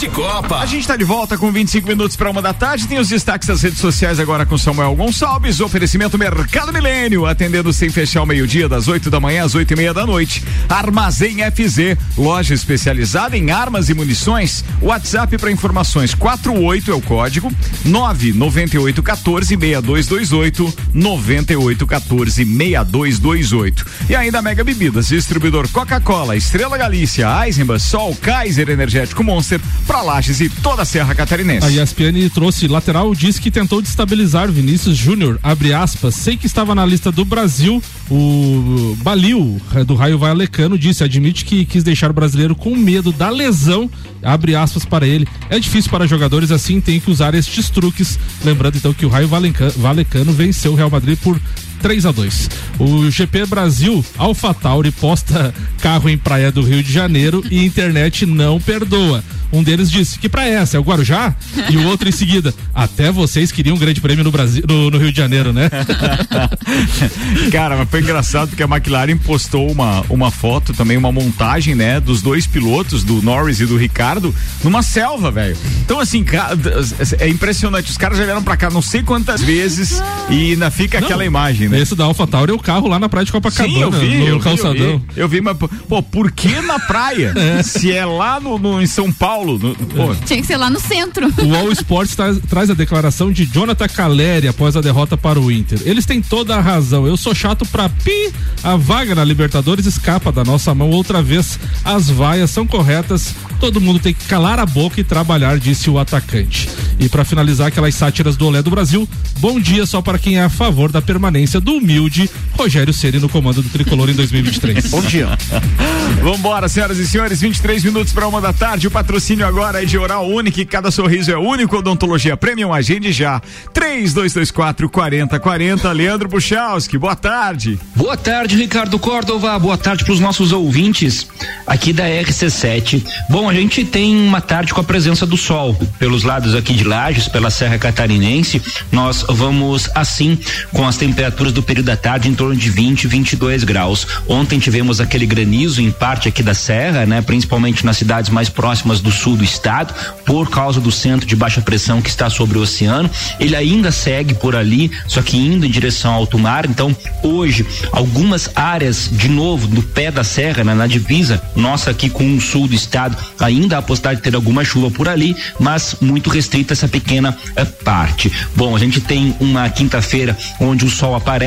De Copa. A gente está de volta com 25 minutos para uma da tarde. Tem os destaques das redes sociais agora com Samuel Gonçalves. Oferecimento Mercado Milênio, atendendo sem fechar o meio-dia, das 8 da manhã às 8 e meia da noite. Armazém FZ, loja especializada em armas e munições. WhatsApp para informações 48 é o código 99814 6228 9814 6228. E ainda Mega Bebidas, distribuidor Coca-Cola, Estrela Galícia, Eisenbahn, Sol, Kaiser Energético Monster, para Lages e toda a Serra Catarinense. A ESPN trouxe lateral, disse que tentou destabilizar Vinícius Júnior, abre aspas, sei que estava na lista do Brasil, o Balil, do Raio Valecano, disse, admite que quis deixar o brasileiro com medo da lesão, abre aspas para ele, é difícil para jogadores assim, tem que usar estes truques, lembrando então que o Raio Valecano venceu o Real Madrid por 3 a 2 O GP Brasil, AlphaTauri posta carro em praia do Rio de Janeiro e internet não perdoa. Um deles disse que praia é essa? É o Guarujá? E o outro em seguida, até vocês queriam um grande prêmio no Brasil, no, no Rio de Janeiro, né? Cara, mas foi engraçado porque a McLaren postou uma, uma foto, também uma montagem, né, dos dois pilotos, do Norris e do Ricardo, numa selva, velho. Então, assim, é impressionante. Os caras já vieram pra cá não sei quantas vezes e ainda fica não, aquela imagem, né? Esse da AlphaTauri é o carro lá na praia de Copacabana, Sim, eu vi, no eu calçadão. Vi, eu, vi, eu vi, mas, pô, por que na praia? é. Se é lá no, no, em São Paulo, no, pô. Tinha que ser lá no centro. O All Sports traz, traz a declaração de Jonathan Caleri após a derrota para o Inter. Eles têm toda a razão. Eu sou chato pra pi. A vaga na Libertadores escapa da nossa mão outra vez. As vaias são corretas. Todo mundo tem que calar a boca e trabalhar, disse o atacante. E para finalizar aquelas sátiras do Olé do Brasil, bom dia só para quem é a favor da permanência do humilde Rogério Ceni no comando do Tricolor em 2023. bom dia. Vambora, senhoras e senhores, 23 minutos para uma da tarde. O patrocínio agora é de Oral Único. Cada sorriso é único. Odontologia Premium. Agende já. 3224 4040. Leandro Puchalski, boa tarde. Boa tarde, Ricardo Córdova. Boa tarde para os nossos ouvintes aqui da RC7. Bom, a gente tem uma tarde com a presença do sol pelos lados aqui de Lages, pela Serra Catarinense. Nós vamos assim com as temperaturas do período da tarde em torno de 20, 22 graus. Ontem tivemos aquele granizo em parte aqui da serra, né, principalmente nas cidades mais próximas do sul do estado, por causa do centro de baixa pressão que está sobre o oceano. Ele ainda segue por ali, só que indo em direção ao alto mar. Então, hoje, algumas áreas de novo no pé da serra, né, na divisa nossa aqui com o sul do estado, ainda há possibilidade de ter alguma chuva por ali, mas muito restrita essa pequena uh, parte. Bom, a gente tem uma quinta-feira onde o sol aparece,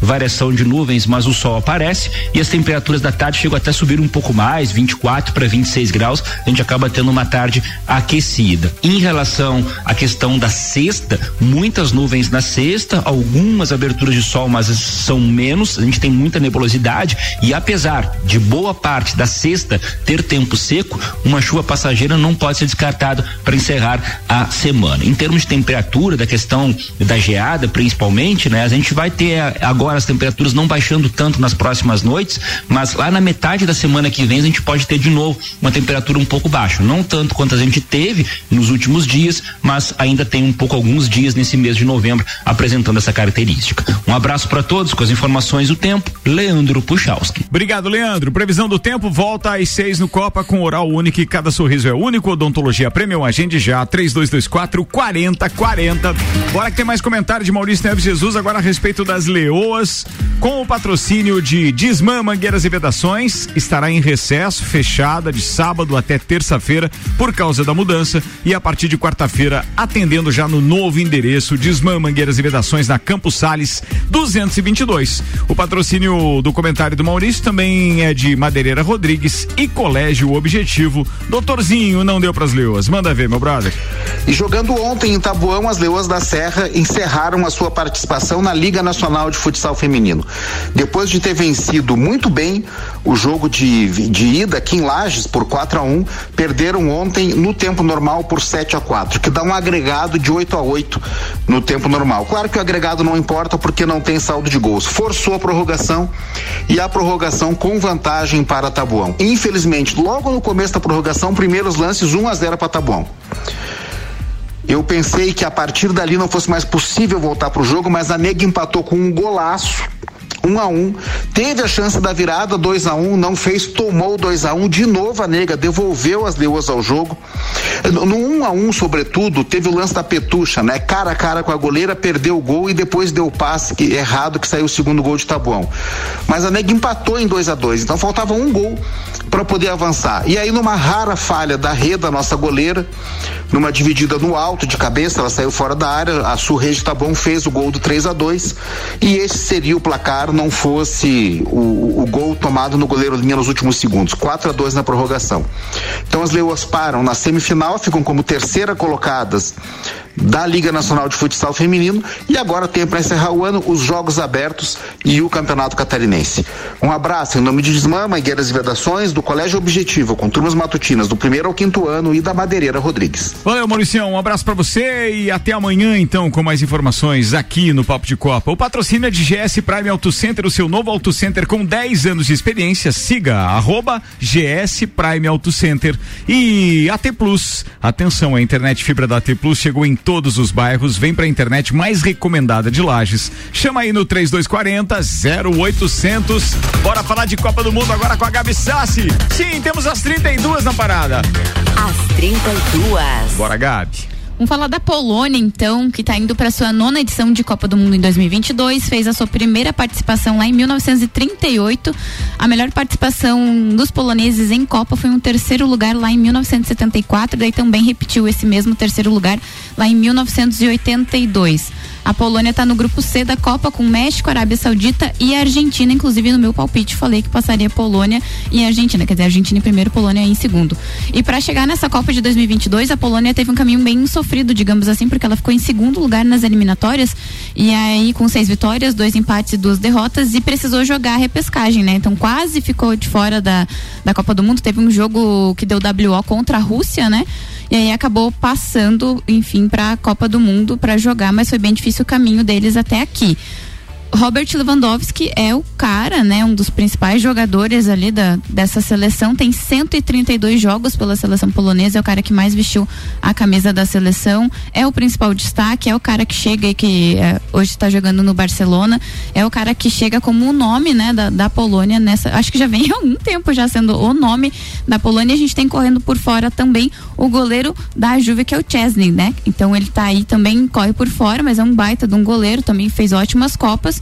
variação de nuvens, mas o sol aparece e as temperaturas da tarde chegam até a subir um pouco mais, 24 para 26 graus. A gente acaba tendo uma tarde aquecida. Em relação à questão da sexta, muitas nuvens na sexta, algumas aberturas de sol, mas são menos. A gente tem muita nebulosidade e apesar de boa parte da sexta ter tempo seco, uma chuva passageira não pode ser descartada para encerrar a semana. Em termos de temperatura, da questão da geada, principalmente, né? A gente vai ter agora as temperaturas não baixando tanto nas próximas noites, mas lá na metade da semana que vem a gente pode ter de novo uma temperatura um pouco baixa, não tanto quanto a gente teve nos últimos dias, mas ainda tem um pouco alguns dias nesse mês de novembro apresentando essa característica. Um abraço para todos com as informações do tempo, Leandro Puchalski. Obrigado, Leandro. Previsão do tempo volta às seis no Copa com oral único e cada sorriso é único. Odontologia Premium, agende já, 3224 4040. Bora que tem mais comentário de Maurício Neves Jesus agora a respeito das leoas. Com o patrocínio de Disman Mangueiras e Vedações, estará em recesso, fechada de sábado até terça-feira por causa da mudança e a partir de quarta-feira atendendo já no novo endereço Desmã Mangueiras e Vedações na Campos Sales 222. O patrocínio do comentário do Maurício também é de Madeireira Rodrigues e Colégio Objetivo. Doutorzinho, não deu pras leoas. Manda ver, meu brother. E jogando ontem em Tabuão, as Leoas da Serra encerraram a sua participação na Liga Nacional de Futsal Feminino. Depois de ter vencido muito bem o jogo de, de ida aqui em Lages por 4 a 1 perderam ontem no tempo normal por 7 a 4 que dá um agregado de 8 a 8 no tempo normal. Claro que o agregado não importa porque não tem saldo de gols. Forçou a prorrogação e a prorrogação com vantagem para Tabuão. Infelizmente, logo no começo da prorrogação, primeiros lances 1 a 0 para Tabuão. Eu pensei que a partir dali não fosse mais possível voltar para o jogo, mas a Nega empatou com um golaço. 1 um a 1 um. Teve a chance da virada 2 a 1 um, não fez, tomou 2 a 1 um. De novo a nega devolveu as leoas ao jogo. No 1 um a 1 um, sobretudo, teve o lance da Petucha, né? Cara a cara com a goleira, perdeu o gol e depois deu o passe que, errado que saiu o segundo gol de Tabuão. Mas a nega empatou em 2 a 2 então faltava um gol para poder avançar. E aí, numa rara falha da Reda, nossa goleira, numa dividida no alto de cabeça, ela saiu fora da área, a Surrede Tabuão fez o gol do 3 a 2 e esse seria o placar não fosse o, o, gol tomado no goleiro linha nos últimos segundos, 4 a 2 na prorrogação. Então as leoas param na semifinal, ficam como terceira colocadas da Liga Nacional de Futsal Feminino e agora tem para encerrar o ano os Jogos Abertos e o Campeonato Catarinense. Um abraço em nome de Desmã, Mangueiras e Vedações, do Colégio Objetivo, com turmas matutinas do primeiro ao quinto ano e da Madeireira Rodrigues. Valeu, Maurício, um abraço para você e até amanhã então com mais informações aqui no Papo de Copa. O patrocínio é de GS Prime Auto Center, o seu novo Auto Center com 10 anos de experiência. Siga arroba GS Prime Auto Center e AT Plus. Atenção, a internet fibra da AT Plus chegou em todos os bairros. Vem para a internet mais recomendada de Lages. Chama aí no 3240 0800. Bora falar de Copa do Mundo agora com a Gabi Sassi. Sim, temos as 32 na parada. As 32. Bora, Gabi. Vamos falar da Polônia, então, que está indo para sua nona edição de Copa do Mundo em 2022. Fez a sua primeira participação lá em 1938. A melhor participação dos poloneses em Copa foi um terceiro lugar lá em 1974. Daí também repetiu esse mesmo terceiro lugar lá em 1982. A Polônia está no grupo C da Copa com México, Arábia Saudita e Argentina. Inclusive, no meu palpite, falei que passaria Polônia e Argentina. Quer dizer, Argentina em primeiro, Polônia em segundo. E para chegar nessa Copa de 2022, a Polônia teve um caminho bem sofrido, digamos assim, porque ela ficou em segundo lugar nas eliminatórias. E aí, com seis vitórias, dois empates e duas derrotas, e precisou jogar a repescagem, né? Então, quase ficou de fora da, da Copa do Mundo. Teve um jogo que deu WO contra a Rússia, né? E aí acabou passando, enfim, para a Copa do Mundo para jogar, mas foi bem difícil o caminho deles até aqui. Robert Lewandowski é o cara, né, um dos principais jogadores ali da, dessa seleção, tem 132 jogos pela seleção polonesa, é o cara que mais vestiu a camisa da seleção, é o principal destaque, é o cara que chega e que é, hoje está jogando no Barcelona, é o cara que chega como o nome, né, da, da Polônia nessa, acho que já vem há algum tempo já sendo o nome da Polônia, a gente tem correndo por fora também o goleiro da Juve que é o Chesney, né? Então ele tá aí também corre por fora, mas é um baita de um goleiro, também fez ótimas copas.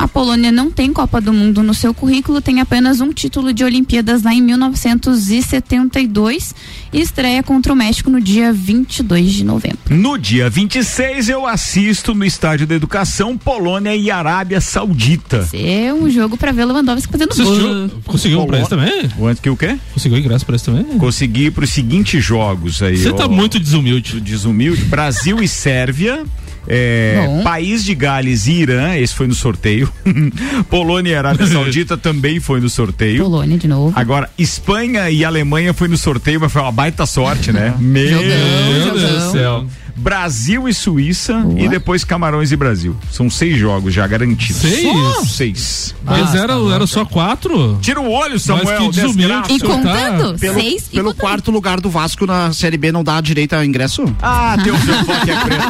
A Polônia não tem Copa do Mundo no seu currículo, tem apenas um título de Olimpíadas lá em 1972 e estreia contra o México no dia 22 de novembro. No dia 26 eu assisto no Estádio da Educação Polônia e Arábia Saudita. É um jogo para ver Lewandowski fazendo gol. Conseguiu um preço também? O antes que o quê? Conseguiu ingresso para isso também? Consegui para os seguintes jogos aí. Você tá muito desumilde. Desumilde. Brasil e Sérvia. É, País de Gales e Irã, esse foi no sorteio. Polônia e Arábia Saudita também foi no sorteio. Polônia de novo. Agora, Espanha e Alemanha foi no sorteio, mas foi uma baita sorte, né? Meu Jogão, Deus jogão. do céu. Brasil e Suíça e depois Camarões e Brasil. São seis jogos já garantidos. Seis? Só Seis. Mas era, era só quatro? Tira o olho, Mas Samuel. que desumilde desgraça. E tá. contando? Pelo, Seis e pelo contando. quarto lugar do Vasco na Série B não dá direito a ingresso? Ah, teu seu foco é preto.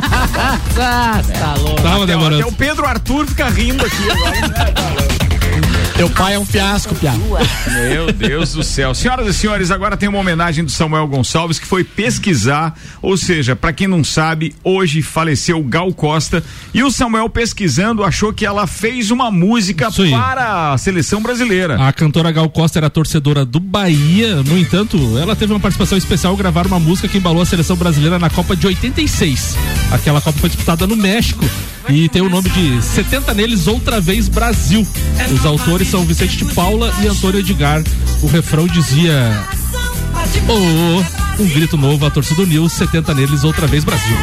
Ah, tá louco. Tava Até, demorando. até o Pedro Arthur fica rindo aqui agora. Teu pai é um fiasco, Pia. Meu Deus do céu. Senhoras e senhores, agora tem uma homenagem do Samuel Gonçalves que foi pesquisar, ou seja, para quem não sabe, hoje faleceu Gal Costa e o Samuel pesquisando achou que ela fez uma música para a seleção brasileira. A cantora Gal Costa era torcedora do Bahia, no entanto, ela teve uma participação especial gravar uma música que embalou a seleção brasileira na Copa de 86. Aquela Copa foi disputada no México e tem o nome de 70 neles outra vez Brasil. Os autores são Vicente de Paula e Antônio Edgar. O refrão dizia: Oh, oh, um grito novo à torcida Nil, 70 neles outra vez Brasil.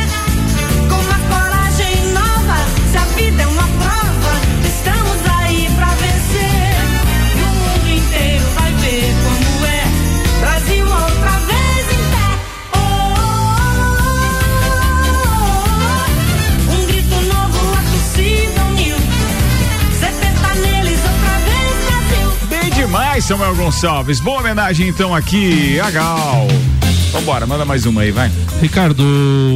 Samuel Gonçalves. Boa homenagem então aqui a Gal. Vambora, manda mais uma aí, vai. Ricardo,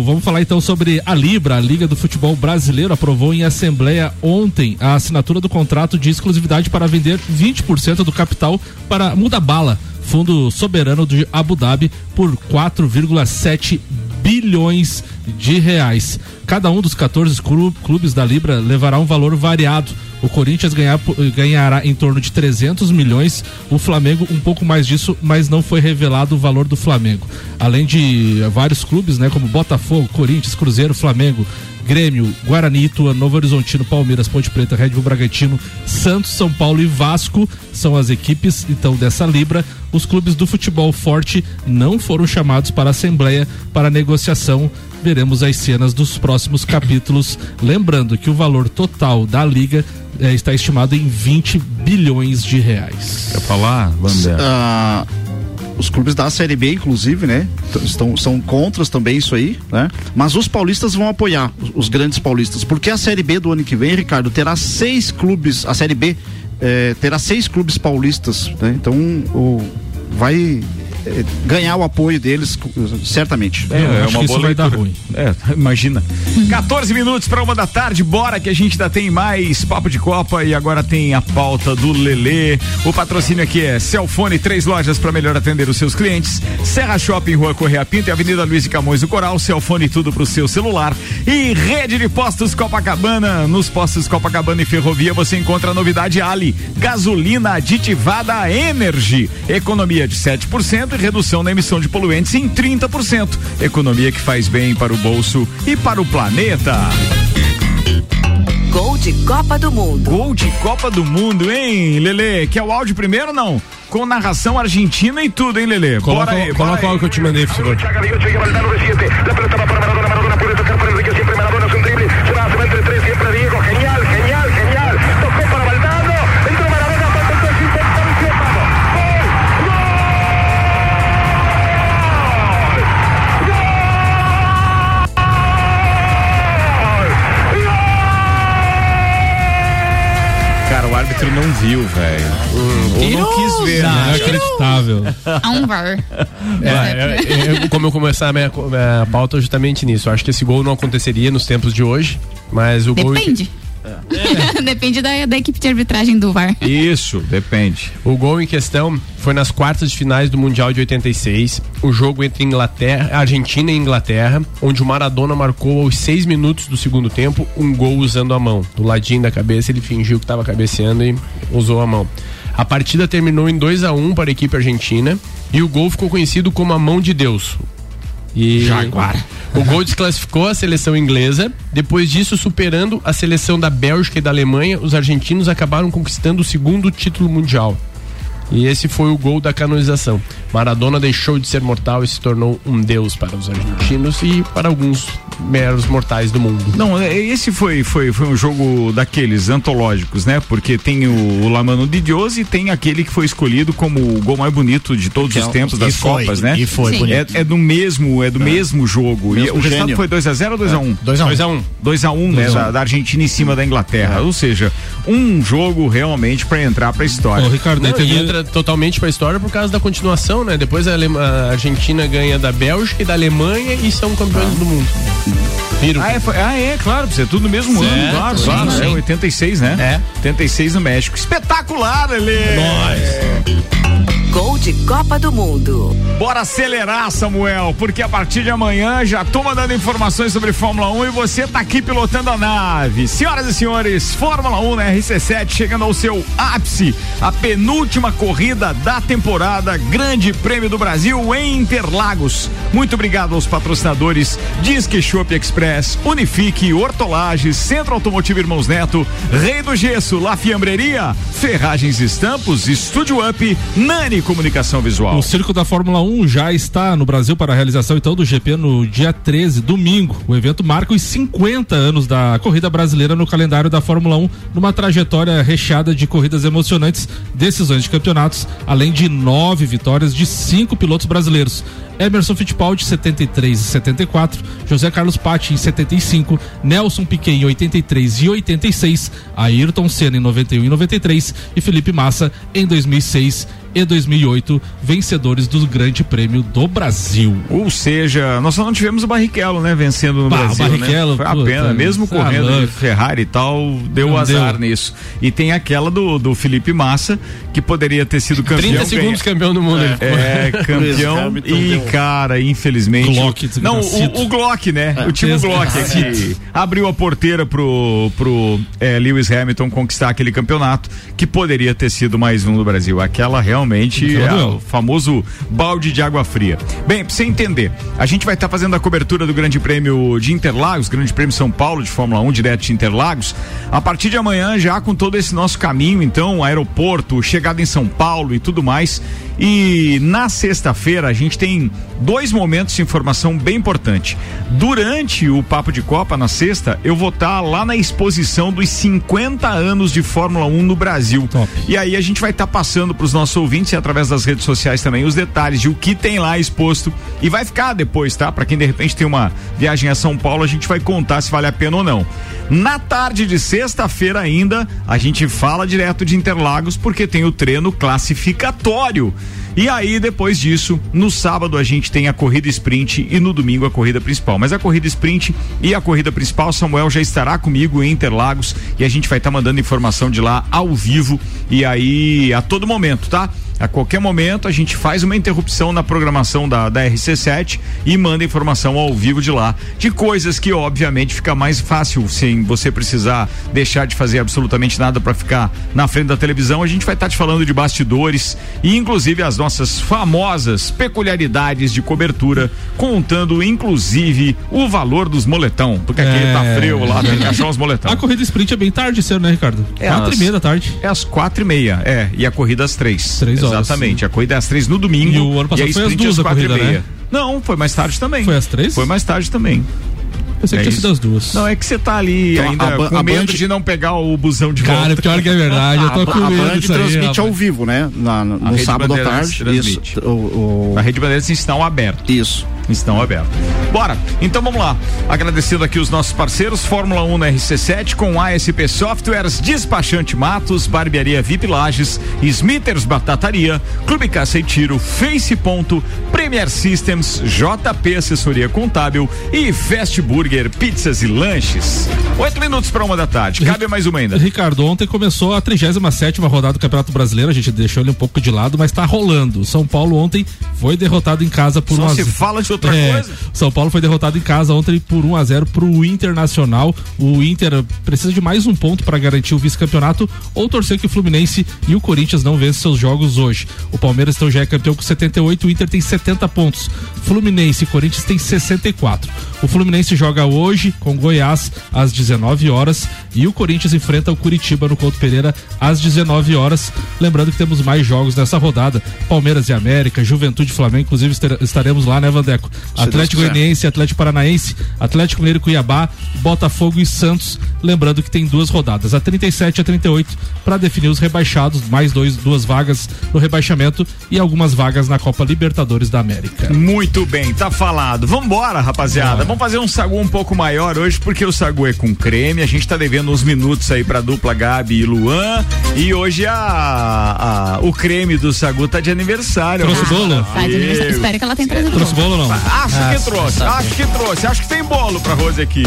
vamos falar então sobre a Libra. A Liga do Futebol Brasileiro aprovou em assembleia ontem a assinatura do contrato de exclusividade para vender 20% do capital para Mudabala, fundo soberano de Abu Dhabi, por 4,7 bilhões de reais. Cada um dos 14 clu- clubes da Libra levará um valor variado. O Corinthians ganhar- ganhará em torno de 300 milhões, o Flamengo um pouco mais disso, mas não foi revelado o valor do Flamengo. Além de vários clubes, né, como Botafogo, Corinthians, Cruzeiro, Flamengo, Grêmio, Guarani, Ituano, Novo Horizontino, Palmeiras, Ponte Preta, Red Bull Bragantino, Santos, São Paulo e Vasco são as equipes então dessa Libra. Os clubes do futebol forte não foram chamados para a assembleia para negociação. Veremos as cenas dos próximos capítulos. Lembrando que o valor total da liga eh, está estimado em 20 bilhões de reais. Quer falar, Wander? Ah, os clubes da Série B, inclusive, né? Estão, são contras também isso aí, né? Mas os paulistas vão apoiar, os, os grandes paulistas, porque a Série B do ano que vem, Ricardo, terá seis clubes, a Série B eh, terá seis clubes paulistas, né? Então, o, vai ganhar o apoio deles, certamente. É, é uma boa leitura. É, imagina. 14 minutos para uma da tarde, bora que a gente ainda tem mais papo de Copa e agora tem a pauta do Lelê. O patrocínio aqui é Celfone, três lojas para melhor atender os seus clientes. Serra Shopping, Rua Correia Pinto e Avenida Luiz de Camões do Coral. Celfone, tudo pro seu celular. E rede de postos Copacabana. Nos postos Copacabana e Ferrovia você encontra a novidade Ali, gasolina aditivada Energy. Economia de 7% e redução na emissão de poluentes em 30%. Economia que faz bem para o bolso e para o planeta. Gol de Copa do Mundo. Gol de Copa do Mundo, hein, Lele? Quer o áudio primeiro não? Com narração argentina e tudo, hein, Lele? Coloca, Bora aí, coloca bora o áudio que eu te mandei, por favor. Viu, velho. Ou não quis ver, Não, né? inacreditável. A um VAR. É, é, é, como eu começar a minha, minha pauta justamente nisso. Eu acho que esse gol não aconteceria nos tempos de hoje, mas o gol. Depende. Depende da, da equipe de arbitragem do VAR. Isso, depende. O gol em questão foi nas quartas de finais do Mundial de 86. O jogo entre Inglaterra, Argentina e Inglaterra, onde o Maradona marcou aos seis minutos do segundo tempo um gol usando a mão. Do ladinho da cabeça, ele fingiu que estava cabeceando e usou a mão. A partida terminou em 2 a 1 para a equipe argentina e o gol ficou conhecido como a mão de Deus. E Jaguar. o gol desclassificou a seleção inglesa. Depois disso, superando a seleção da Bélgica e da Alemanha, os argentinos acabaram conquistando o segundo título mundial. E esse foi o gol da canonização. Maradona deixou de ser mortal e se tornou um deus para os argentinos e para alguns meros mortais do mundo. Não, é, esse foi, foi, foi um jogo daqueles antológicos, né? Porque tem o, o Lamano de Dios e tem aquele que foi escolhido como o gol mais bonito de todos Que os é o- tempos e das foi, Copas, né? e foi Sim. bonito. É, é do mesmo, é do mesmo jogo. e Mesmo o resultado gênio. foi 2x0 ou 2x1? 2x1. 2x1. 2x1, né? 2 a 1. Da, da Argentina em cima da Inglaterra. Ou seja, um jogo realmente pra entrar pra história. Ô, Ricardo, Não, e teve- entra totalmente pra história por causa da continuação, né? Depois a, Alema- a Argentina ganha da Bélgica e da Alemanha e são campeões do mundo. Viram? Ah é, ah, é, claro, você é tudo no mesmo Certo, ano, claro, sim, claro. sim. É 86, né? É. 86 no México. Espetacular, Ele! Gol de Copa do Mundo. Bora acelerar, Samuel, porque a partir de amanhã já tô mandando informações sobre Fórmula 1 e você tá aqui pilotando a nave. Senhoras e senhores, Fórmula 1 na RC7 chegando ao seu ápice, a penúltima corrida da temporada, Grande Prêmio do Brasil em Interlagos. Muito obrigado aos patrocinadores Disque Shop Express, Unifique, Hortolages, Centro Automotivo Irmãos Neto, Rei do Gesso, La Fiambreria, Ferragens Estampos, Estúdio Up, Nani Comunicação Visual. O circo da Fórmula 1 já está no Brasil para a realização então do GP no dia 13, domingo. O evento marca os 50 anos da corrida brasileira no calendário da Fórmula 1, numa trajetória recheada de corridas emocionantes, decisões de campeonatos, além de nove vitórias de cinco pilotos brasileiros. Emerson Fittipaldi 73 e 74, José Carlos Patti em 75, Nelson Piquet em 83 e 86, Ayrton Senna em 91 e 93 e Felipe Massa em 2006 e 2008, vencedores do Grande Prêmio do Brasil. Ou seja, nós só não tivemos o Barrichello, né, vencendo no Bah, o Brasil, Barrichello, né? Foi a pena, mesmo tá correndo de. Ferrari e tal, deu Não azar deu. nisso. E tem aquela do, do Felipe Massa, que poderia ter sido campeão. 30 segundos ganha- campeão do mundo. ficou. É, campeão e, cara, infelizmente. Glock, não, o, o Glock, né? É. o time Glock é que abriu a porteira pro, pro é, Lewis Hamilton conquistar aquele campeonato, que poderia ter sido mais um do Brasil. Aquela realmente Então, é o famoso balde de água fria. Bem, pra você entender, a gente vai estar fazendo a cobertura do Grande Prêmio de Interlagos, Grande Prêmio São Paulo de Fórmula 1, direto de Interlagos, a partir de amanhã, já com todo esse nosso caminho, então, aeroporto, chegada em São Paulo e tudo mais. E na sexta-feira a gente tem dois momentos de informação bem importante. Durante o Papo de Copa, na sexta, eu vou estar lá na exposição dos 50 anos de Fórmula 1 no Brasil. Top. E aí a gente vai estar passando para os nossos ouvintes e através das redes sociais também os detalhes de o que tem lá exposto e vai ficar depois, tá? Para quem de repente tem uma viagem a São Paulo, a gente vai contar se vale a pena ou não. Na tarde de sexta-feira ainda, a gente fala direto de Interlagos porque tem o treino classificatório. E aí, depois disso, no sábado a gente tem a corrida sprint e no domingo a corrida principal. Mas a corrida sprint e a corrida principal, Samuel já estará comigo em Interlagos e a gente vai estar mandando informação de lá ao vivo e aí a todo momento, tá? A qualquer momento a gente faz uma interrupção na programação da, da RC7 e manda informação ao vivo de lá de coisas que obviamente fica mais fácil sem você precisar deixar de fazer absolutamente nada para ficar na frente da televisão. A gente vai estar te falando de bastidores e inclusive as nossas famosas peculiaridades de cobertura, contando inclusive o valor dos moletão, porque aqui É. tá frio lá, tem que achar uns moletão. A corrida sprint é bem tarde cedo, né, Ricardo? É, Quatro às- e meia da tarde. É às quatro e meia, é, e a corrida às três. Três horas, Exatamente, a corrida é às três no domingo. E o ano passado a foi às duas a quatro e corrida, meia. né? Não, foi mais tarde também. Foi às três? Foi mais tarde também. Pensei É que tinha sido as duas. Não, é que você tá ali Então, ainda a com a medo Band- de não pegar o busão de Cara, volta. pior que é verdade, eu tô a, com a medo Band disso aí. transmite rapaz. ao vivo, né? Na, no A Rede sábado à tarde. Isso. O, o- A Rede Bandeirantes em sinal aberto. isso. Em sinal aberto. Bora, então vamos lá. Agradecendo aqui os nossos parceiros, Fórmula 1 na RC7 com ASP Softwares, Despachante Matos, Barbearia VIP Lages, Smithers Batataria, Clube Caça e Tiro, Face Ponto, Premier Systems, JP Assessoria Contábil e Fast Burger Pizzas e Lanches. Oito minutos para uma da tarde. Cabe mais uma ainda. Ricardo, ontem começou a 37 rodada do Campeonato Brasileiro, a gente deixou ele um pouco de lado, mas tá rolando. São Paulo ontem foi derrotado em casa por Só 1 a se 0. fala de outra É, coisa. São Paulo foi derrotado em casa ontem por 1 a 0 pro Internacional. O Inter precisa de mais um ponto para garantir o vice-campeonato ou torcer que o Fluminense e o Corinthians não vençam seus jogos hoje. O Palmeiras então já é campeão com 78, o Inter tem 70 pontos. Fluminense e Corinthians tem 64. O Fluminense joga hoje com Goiás às 19 horas e o Corinthians enfrenta o Curitiba no Couto Pereira às 19 horas. Lembrando que temos mais jogos nessa rodada: Palmeiras e América, Juventude e Flamengo. Inclusive estar- estaremos lá, né, Vandeco? Chaveco. Deus Atlético. Goianiense, Atlético Paranaense, Atlético Mineiro Cuiabá, Botafogo e Santos. Lembrando que tem duas rodadas, a 37 e a 38, para definir os rebaixados, mais dois, duas vagas no rebaixamento e algumas vagas na Copa Libertadores da América. Muito bem, tá falado. Vambora, rapaziada. Vamos fazer um sagu um pouco maior hoje, porque o sagu é com creme. A gente tá devendo uns minutos aí pra dupla Gabi e Luan. E hoje a, a- o creme do sagu tá de aniversário. Trouxe bolo? Tá de aniversário. Espero que ela tenha trazido Trouxe bolo ou Acho Ah, que trouxe, sabe. acho que trouxe, acho que tem bolo pra Rose aqui.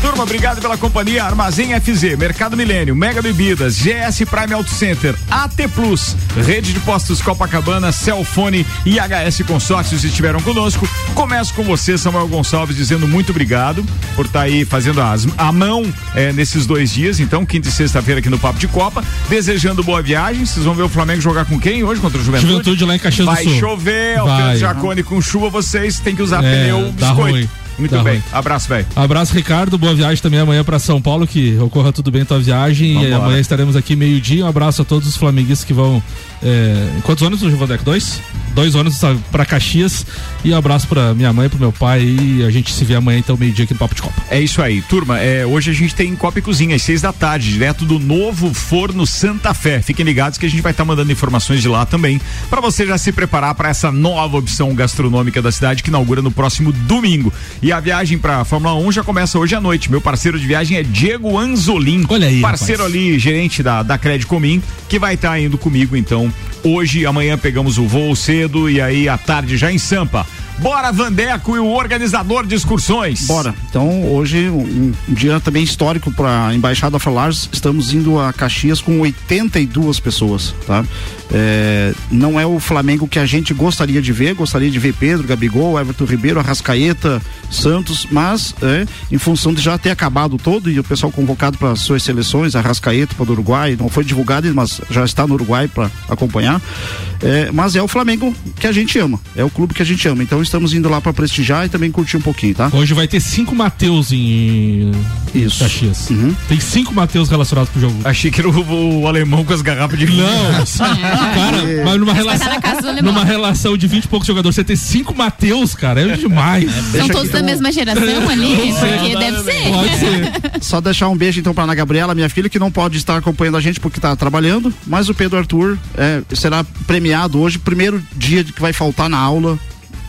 Turma, obrigado pela companhia. Armazém FZ, Mercado Milênio, Mega Bebidas, GS Prime Auto Center, AT Plus, Rede de Postos Copacabana, Celfone e HS Consórcios estiveram conosco. Começo com você, Samuel Gonçalves, dizendo muito obrigado por estar aí fazendo as, a mão eh, nesses dois dias, então, quinta e sexta-feira aqui no Papo de Copa. Desejando boa viagem. Vocês vão ver o Flamengo jogar com quem hoje? Contra o Juventude? Juventude lá em Caxias do Vai Sul. chover, o Vai. Pedro Jacone com chuva, vocês têm que usar É, pneu dá biscoito. ruim. Muito Dá bem. ruim. Abraço, velho. Abraço, Ricardo. Boa viagem também amanhã para São Paulo. Que ocorra tudo bem tua viagem. E Vambora. amanhã estaremos aqui meio-dia. Um abraço a todos os flamenguistas que vão. É, quantos ônibus, Vandeco? Dois? Dois ônibus para Caxias. E um abraço para minha mãe, pro meu pai. E a gente se vê amanhã, então, meio-dia aqui no Papo de Copa. É isso aí, turma. É, hoje a gente tem Copa e Cozinha às seis da tarde, direto do novo Forno Santa Fé. Fiquem ligados que a gente vai estar mandando informações de lá também, para você já se preparar para essa nova opção gastronômica da cidade que inaugura no próximo domingo. E a viagem para Fórmula 1 já começa hoje à noite. Meu parceiro de viagem é Diego Anzolin. Olha aí, Parceiro rapaz. ali, gerente da, da Credit Comim, que vai estar indo comigo, então. Hoje, amanhã pegamos o voo cedo e aí à tarde já em Sampa. Bora, Vandeco e o organizador de excursões. Bora. Então, hoje, um, dia também histórico para a Embaixada Falars. Estamos indo a Caxias com 82 pessoas, tá? É, não é o Flamengo que a gente gostaria de ver. Gostaria de ver Pedro, Gabigol, Everton Ribeiro, Arrascaeta, Santos, mas é, em função de já ter acabado todo e o pessoal convocado para suas seleções, Arrascaeta para o Uruguai, não foi divulgado, mas já está no Uruguai para acompanhar. É, mas é o Flamengo que a gente ama, é o clube que a gente ama. Então estamos indo lá para prestigiar e também curtir um pouquinho, tá? Hoje vai ter cinco Mateus em Isso. Caxias. Uhum. Tem cinco Mateus relacionados pro jogo. Achei que era o, o alemão com as garrafas de vinho. Não, cara, mas numa relação, do alemão. numa relação de 20 e poucos jogadores, você ter cinco Mateus, cara, é demais. São todos da mesma geração ali? Não sei. Porque deve ser. Pode ser. Só deixar um beijo então para Ana Gabriela, minha filha, que não pode estar acompanhando a gente porque está trabalhando, mas o Pedro Arthur é, será premiado hoje, primeiro dia que vai faltar na aula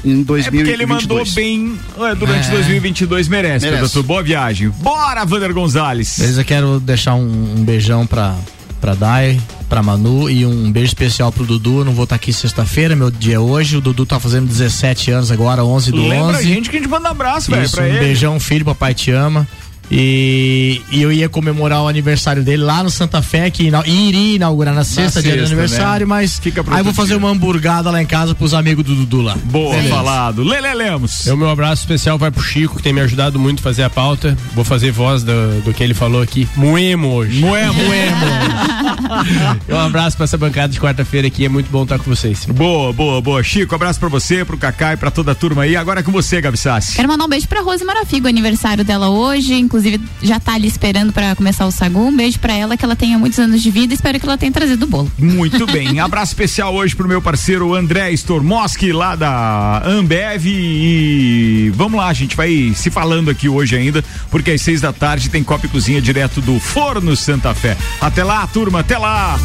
em É 2022. porque ele mandou bem é, durante É. 2022, merece, Merece. Pedro. Boa viagem. Bora, Vander Gonzalez. Beleza, quero deixar um, um beijão pra, pra Dai, pra Manu e um beijo especial pro Dudu. Eu não vou estar aqui sexta-feira, meu dia é hoje. O Dudu tá fazendo 17 anos agora, 11 do Lembra 11. a gente que a gente manda um abraço, velho, pra um ele. beijão, filho, papai te ama. E, e eu ia comemorar o aniversário dele lá no Santa Fé, que ina- iria inaugurar na sexta, dia do sexta, aniversário, né? mas aí vou fazer uma hamburgada lá em casa pros amigos do Dudu lá. Boa, Beleza. falado. Lele Lemos. O meu abraço especial vai pro Chico, que tem me ajudado muito a fazer a pauta. Vou fazer voz do, do que ele falou aqui. Moemo hoje. Moemo. Moemo. um abraço pra essa bancada de quarta-feira aqui. É muito bom estar com vocês. Boa, boa, boa. Chico, abraço pra você, pro Cacá e pra toda a turma aí. Agora é com você, Gabi Sassi. Quero mandar um beijo pra Rose Marafigo, aniversário dela hoje. Inclusive, já tá ali esperando pra começar o sagu. Um beijo pra ela, que ela tenha muitos anos de vida. Espero que ela tenha trazido o bolo. Muito bem. Abraço especial hoje pro meu parceiro André Stormoski, lá da Ambev. E vamos lá, a gente vai se falando aqui hoje ainda, porque às seis da tarde tem Copa e Cozinha direto do Forno Santa Fé. Até lá, turma, até lá!